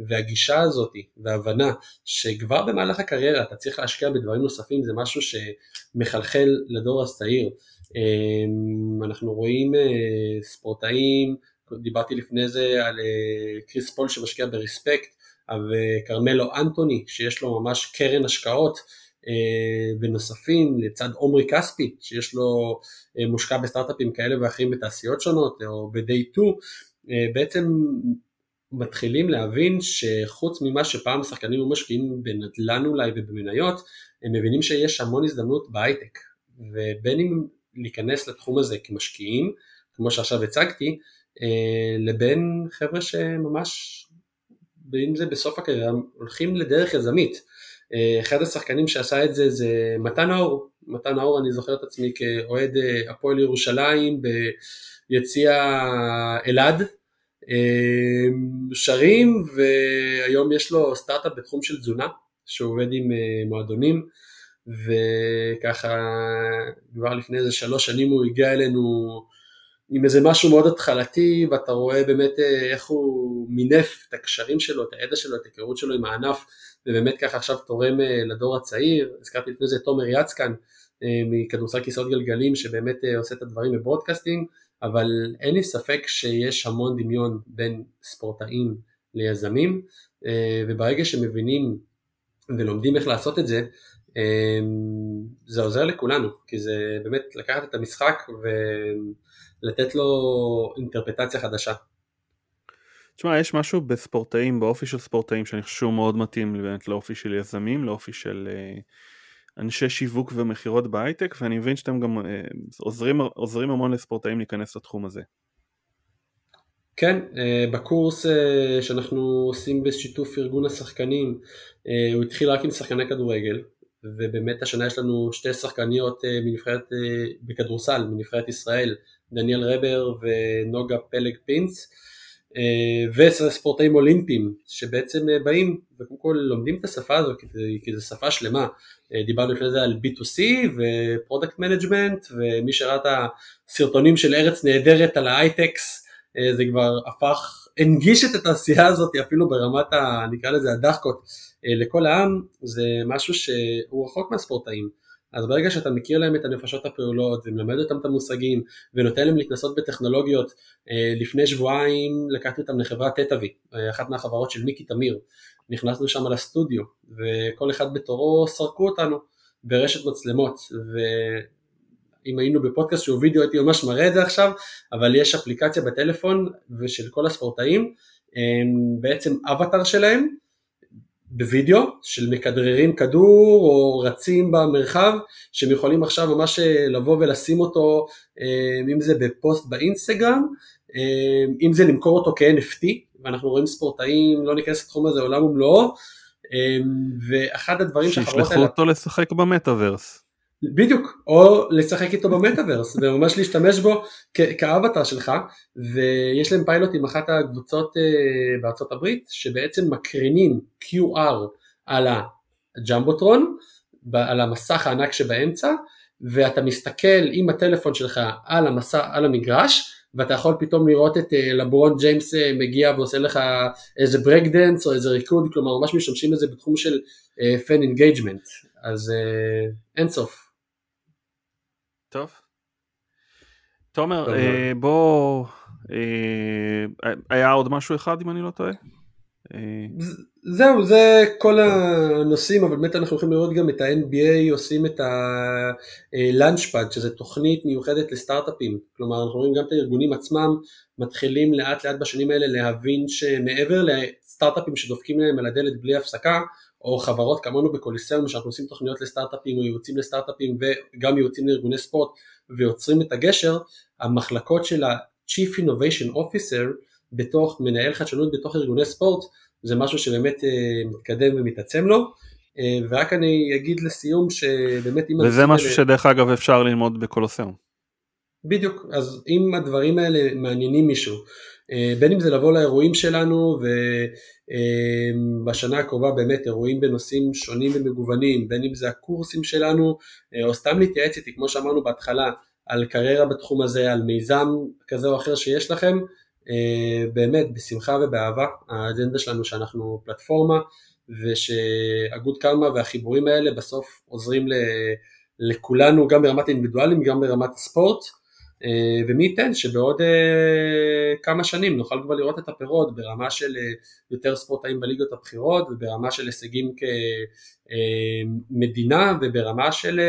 והגישה הזאת והבנה שכבר במהלך הקריירה אתה צריך להשקיע בדברים נוספים זה משהו שמחלחל לדור הצעיר. אמ, אנחנו רואים אה, ספורטאים, דיברתי לפני זה על אה, קריס פול שמשקיע בריספקט, וכרמלו אנטוני שיש לו ממש קרן השקעות אה, ונוספים לצד עומרי כספי שיש לו מושקע בסטארט-אפים כאלה ואחרים בתעשיות שונות או ב-day 2 בעצם מתחילים להבין שחוץ ממה שפעם השחקנים היו משקיעים בנדל"ן אולי ובמניות, הם מבינים שיש המון הזדמנות בהייטק, ובין אם להיכנס לתחום הזה כמשקיעים, כמו שעכשיו הצגתי, אה, לבין חבר'ה שממש, אם זה בסוף הקריירה, הולכים לדרך יזמית. אה, אחד השחקנים שעשה את זה זה מתן האור, מתן האור אני זוכר את עצמי כאוהד אה, הפועל ירושלים ביציע אלעד, שרים והיום יש לו סטארט-אפ בתחום של תזונה שהוא עובד עם אה, מועדונים וככה כבר לפני איזה שלוש שנים הוא הגיע אלינו עם איזה משהו מאוד התחלתי ואתה רואה באמת אה, איך הוא מינף את הקשרים שלו, את הידע שלו, את ההיכרות שלו עם הענף ובאמת ככה עכשיו תורם אה, לדור הצעיר, הזכרתי לפני זה את תומר יצקן מכדורסל כיסאות גלגלים שבאמת עושה את הדברים בברודקאסטינג אבל אין לי ספק שיש המון דמיון בין ספורטאים ליזמים, אה, וברגע שמבינים ולומדים איך לעשות את זה, אה, זה עוזר לכולנו, כי זה באמת לקחת את המשחק ולתת לו אינטרפטציה חדשה. תשמע, יש משהו בספורטאים, באופי של ספורטאים, שאני חושב שהוא מאוד מתאים באמת לאופי של יזמים, לאופי של uh, אנשי שיווק ומכירות בהייטק ואני מבין שאתם גם אה, עוזרים, עוזרים המון לספורטאים להיכנס לתחום הזה. כן, אה, בקורס אה, שאנחנו עושים בשיתוף ארגון השחקנים, הוא התחיל רק עם שחקני כדורגל, ובאמת השנה יש לנו שתי שחקניות מנבחרת, בכדורסל, מנבחרת ישראל, דניאל רבר ונוגה פלג פינץ, וספורטאים אולימפיים שבעצם באים וקודם כל לומדים את השפה הזו כי זו שפה שלמה. אה, דיברנו לפני זה על B2C ו product management ומי שראה את הסרטונים של ארץ נהדרת על ההייטקס אה, זה כבר הפך, הנגיש את התעשייה הזאת אפילו ברמת ה... נקרא לזה הדחקות אה, לכל העם. זה משהו שהוא רחוק מהספורטאים אז ברגע שאתה מכיר להם את הנפשות הפעולות ומלמד אותם את המושגים ונותן להם להתנסות בטכנולוגיות לפני שבועיים לקחתי אותם לחברת תטאבי אחת מהחברות של מיקי תמיר. נכנסנו שם לסטודיו וכל אחד בתורו סרקו אותנו ברשת מצלמות. ואם היינו בפודקאסט שהוא וידאו הייתי ממש מראה את זה עכשיו אבל יש אפליקציה בטלפון ושל כל הספורטאים בעצם אבטאר שלהם בווידאו של מכדררים כדור או רצים במרחב שהם יכולים עכשיו ממש לבוא ולשים אותו אם זה בפוסט באינסטגרם אם זה למכור אותו כ-NFT ואנחנו רואים ספורטאים לא ניכנס לתחום הזה עולם ומלואו ואחד הדברים שהחברות האלה... שישלחו אותו לשחק במטאוורס בדיוק, או לשחק איתו במטאוורס וממש להשתמש בו כאווטאר שלך ויש להם פיילוט עם אחת הקבוצות אה, בארצות הברית שבעצם מקרינים QR על ה jumbotron, על המסך הענק שבאמצע ואתה מסתכל עם הטלפון שלך על, המסע, על המגרש ואתה יכול פתאום לראות את אה, לברון ג'יימס אה, מגיע ועושה לך איזה breakdance או איזה ריקוד, כלומר ממש משתמשים בזה בתחום של fan engagement, אז אין סוף. טוב. תומר, אה, בוא, אה, היה עוד משהו אחד אם אני לא טועה? אה... זהו, זה כל הנושאים, אבל באמת אנחנו יכולים לראות גם את ה-NBA עושים את ה-Launchpad, שזה תוכנית מיוחדת לסטארט-אפים, כלומר אנחנו רואים גם את הארגונים עצמם מתחילים לאט לאט בשנים האלה להבין שמעבר לסטארט-אפים שדופקים להם על הדלת בלי הפסקה, או חברות כמונו בקוליסאום שאנחנו עושים תוכניות לסטארט-אפים או ייעוצים לסטארט-אפים וגם ייעוצים לארגוני ספורט ויוצרים את הגשר, המחלקות של ה-Chief Innovation Officer בתוך מנהל חדשנות בתוך ארגוני ספורט זה משהו שבאמת uh, מתקדם ומתעצם לו uh, ורק אני אגיד לסיום שבאמת אם... וזה משהו האלה... שדרך אגב אפשר ללמוד בקולוסיאום. בדיוק, אז אם הדברים האלה מעניינים מישהו אה, בין אם זה לבוא לאירועים שלנו ובשנה הקרובה באמת אירועים בנושאים שונים ומגוונים, בין אם זה הקורסים שלנו אה, או סתם להתייעץ איתי כמו שאמרנו בהתחלה על קריירה בתחום הזה, על מיזם כזה או אחר שיש לכם, אה, באמת בשמחה ובאהבה, האג'נדה שלנו שאנחנו פלטפורמה ושאגוד קרמה והחיבורים האלה בסוף עוזרים לכולנו גם ברמת האינדיבידואלים גם ברמת הספורט. אה, ומי ייתן שבעוד אה, כמה שנים נוכל כבר לראות את הפירות ברמה של אה, יותר ספורטאים בליגות הבכירות וברמה של הישגים כמדינה וברמה של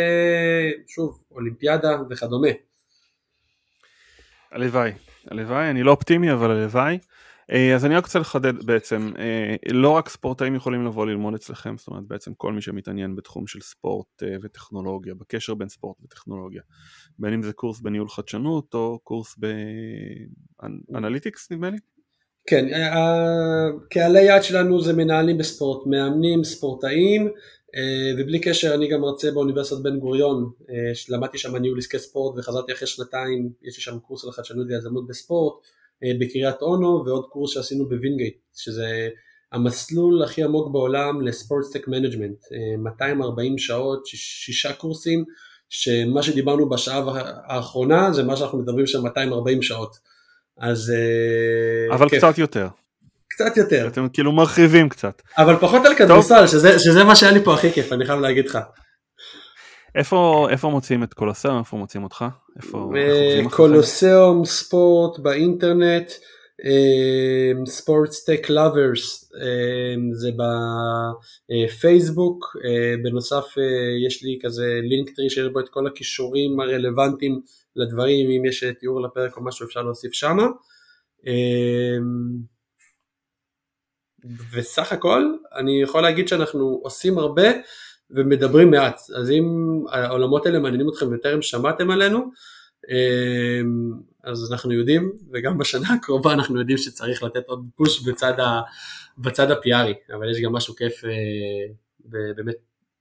שוב אולימפיאדה וכדומה. הלוואי, הלוואי, אני לא אופטימי אבל הלוואי. אה, אז אני רק רוצה לחדד בעצם, אה, לא רק ספורטאים יכולים לבוא ללמוד אצלכם, זאת אומרת בעצם כל מי שמתעניין בתחום של ספורט אה, וטכנולוגיה, בקשר בין ספורט וטכנולוגיה, בין אם זה קורס בניהול חדשנות או קורס ב analytics נדמה לי? כן, קהלי יעד שלנו זה מנהלים בספורט, מאמנים, ספורטאים, ובלי קשר אני גם מרצה באוניברסיטת בן גוריון, למדתי שם ניהול עסקי ספורט וחזרתי אחרי שנתיים, יש לי שם קורס על חדשנות ויזמות בספורט, בקריית אונו ועוד קורס שעשינו בווינגייט, שזה המסלול הכי עמוק בעולם ל sports tech management, 240 שעות, שישה קורסים, שמה שדיברנו בשעה האחרונה זה מה שאנחנו מדברים שם 240 שעות. אז אה, אבל כיף. קצת יותר. קצת יותר. אתם כאילו מרחיבים קצת. אבל פחות על כדורסל, שזה, שזה מה שהיה לי פה הכי כיף, אני חייב להגיד לך. איפה, איפה מוצאים את קולוסיאום? איפה מוצאים אותך? איפה, קולוסיאום ספורט באינטרנט, ספורט סטייק לאברס זה בפייסבוק, אה, בנוסף אה, יש לי כזה לינק טרי שיש בו את כל הכישורים הרלוונטיים לדברים, אם יש תיאור לפרק או משהו אפשר להוסיף שמה. וסך הכל אני יכול להגיד שאנחנו עושים הרבה ומדברים מעט, אז אם העולמות האלה מעניינים אתכם בטרם שמעתם עלינו, אמ, אז אנחנו יודעים, וגם בשנה הקרובה אנחנו יודעים שצריך לתת עוד פוש בצד, ה, בצד הפיארי, אבל יש גם משהו כיף אה, באמת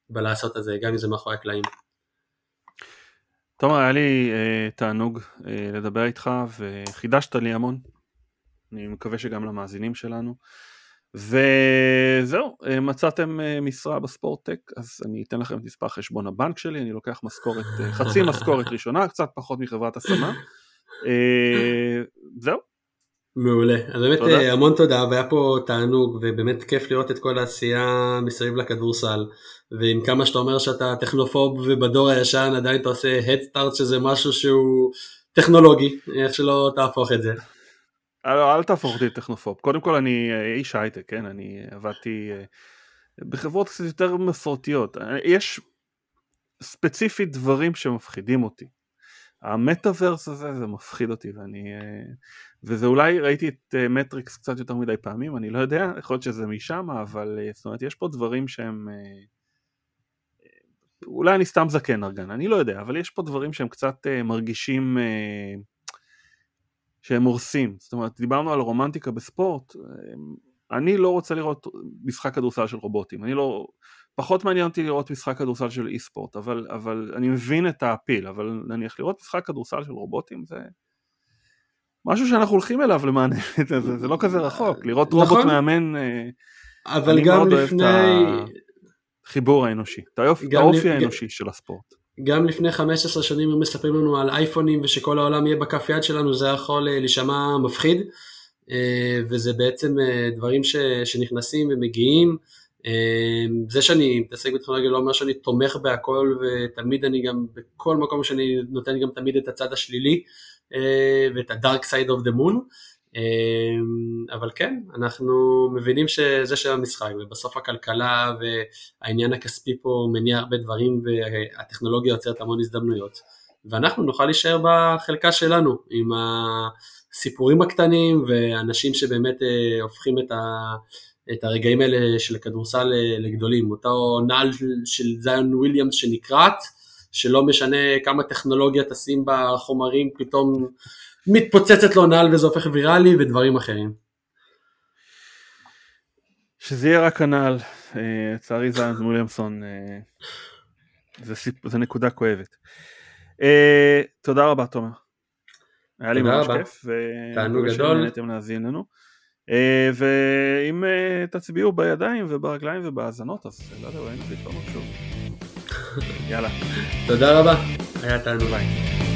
בלעשות את זה, גם אם זה מאחורי הקלעים. תומר, היה לי uh, תענוג uh, לדבר איתך וחידשת לי המון, אני מקווה שגם למאזינים שלנו. וזהו, אה, מצאתם אה, משרה בספורטטק, אז אני אתן לכם את מספר חשבון הבנק שלי, אני לוקח משכורת, אה, חצי משכורת ראשונה, קצת פחות מחברת השמה. זהו. מעולה, אז באמת תודה. המון תודה והיה פה תענוג ובאמת כיף לראות את כל העשייה מסביב לכדורסל ועם כמה שאתה אומר שאתה טכנופוב ובדור הישן עדיין אתה עושה הדסטארט שזה משהו שהוא טכנולוגי, איך שלא תהפוך את זה. אל, אל תהפוך אותי לטכנופוב. קודם כל אני אה, איש הייטק, כן? אני עבדתי אה, בחברות קצת יותר מסורתיות. יש ספציפית דברים שמפחידים אותי. המטאוורס הזה זה מפחיד אותי ואני וזה אולי ראיתי את מטריקס קצת יותר מדי פעמים, אני לא יודע, יכול להיות שזה משם, אבל זאת אומרת יש פה דברים שהם... אולי אני סתם זקן ארגן, אני לא יודע, אבל יש פה דברים שהם קצת מרגישים שהם הורסים. זאת אומרת, דיברנו על רומנטיקה בספורט, אני לא רוצה לראות משחק כדורסל של רובוטים, אני לא... פחות מעניין אותי לראות משחק כדורסל של אי ספורט, אבל, אבל אני מבין את האפיל, אבל נניח לראות משחק כדורסל של רובוטים זה משהו שאנחנו הולכים אליו למען זה, זה לא כזה רחוק, לראות נכון, רובוט מאמן, אה, אבל אני גם מאוד לפני... אוהב את החיבור האנושי, את האופי האנושי של הספורט. גם לפני 15 שנים הם מספרים לנו על אייפונים ושכל העולם יהיה בכף יד שלנו, זה יכול אה, להישמע מפחיד, אה, וזה בעצם דברים ש, שנכנסים ומגיעים. זה שאני מתעסק בטכנולוגיה לא אומר שאני תומך בהכל ותמיד אני גם בכל מקום שאני נותן גם תמיד את הצד השלילי אה, ואת ה-dark side of the moon אבל כן אנחנו מבינים שזה של המשחק ובסוף הכלכלה והעניין הכספי פה מניע הרבה דברים והטכנולוגיה יוצרת המון הזדמנויות. ואנחנו נוכל להישאר בחלקה שלנו עם הסיפורים הקטנים ואנשים שבאמת אה, הופכים את ה... את הרגעים האלה של הכדורסל אה, לגדולים, אותו נעל של זיון וויליאמס שנקרעת, שלא משנה כמה טכנולוגיה תשים בחומרים, פתאום מתפוצצת לו נעל וזה הופך ויראלי ודברים אחרים. שזה יהיה רק הנעל, אה, לצערי זיון וויליאמסון אה, זה, סיפ... זה נקודה כואבת. תודה רבה תומר. היה לי ממש כיף. תענוג גדול. שנהנתם להאזין לנו. אה, ואם אה, תצביעו בידיים וברגליים ובהאזנות אז לא יודע, ראינו את זה שוב. יאללה. תודה רבה, היה תענוג. ביי.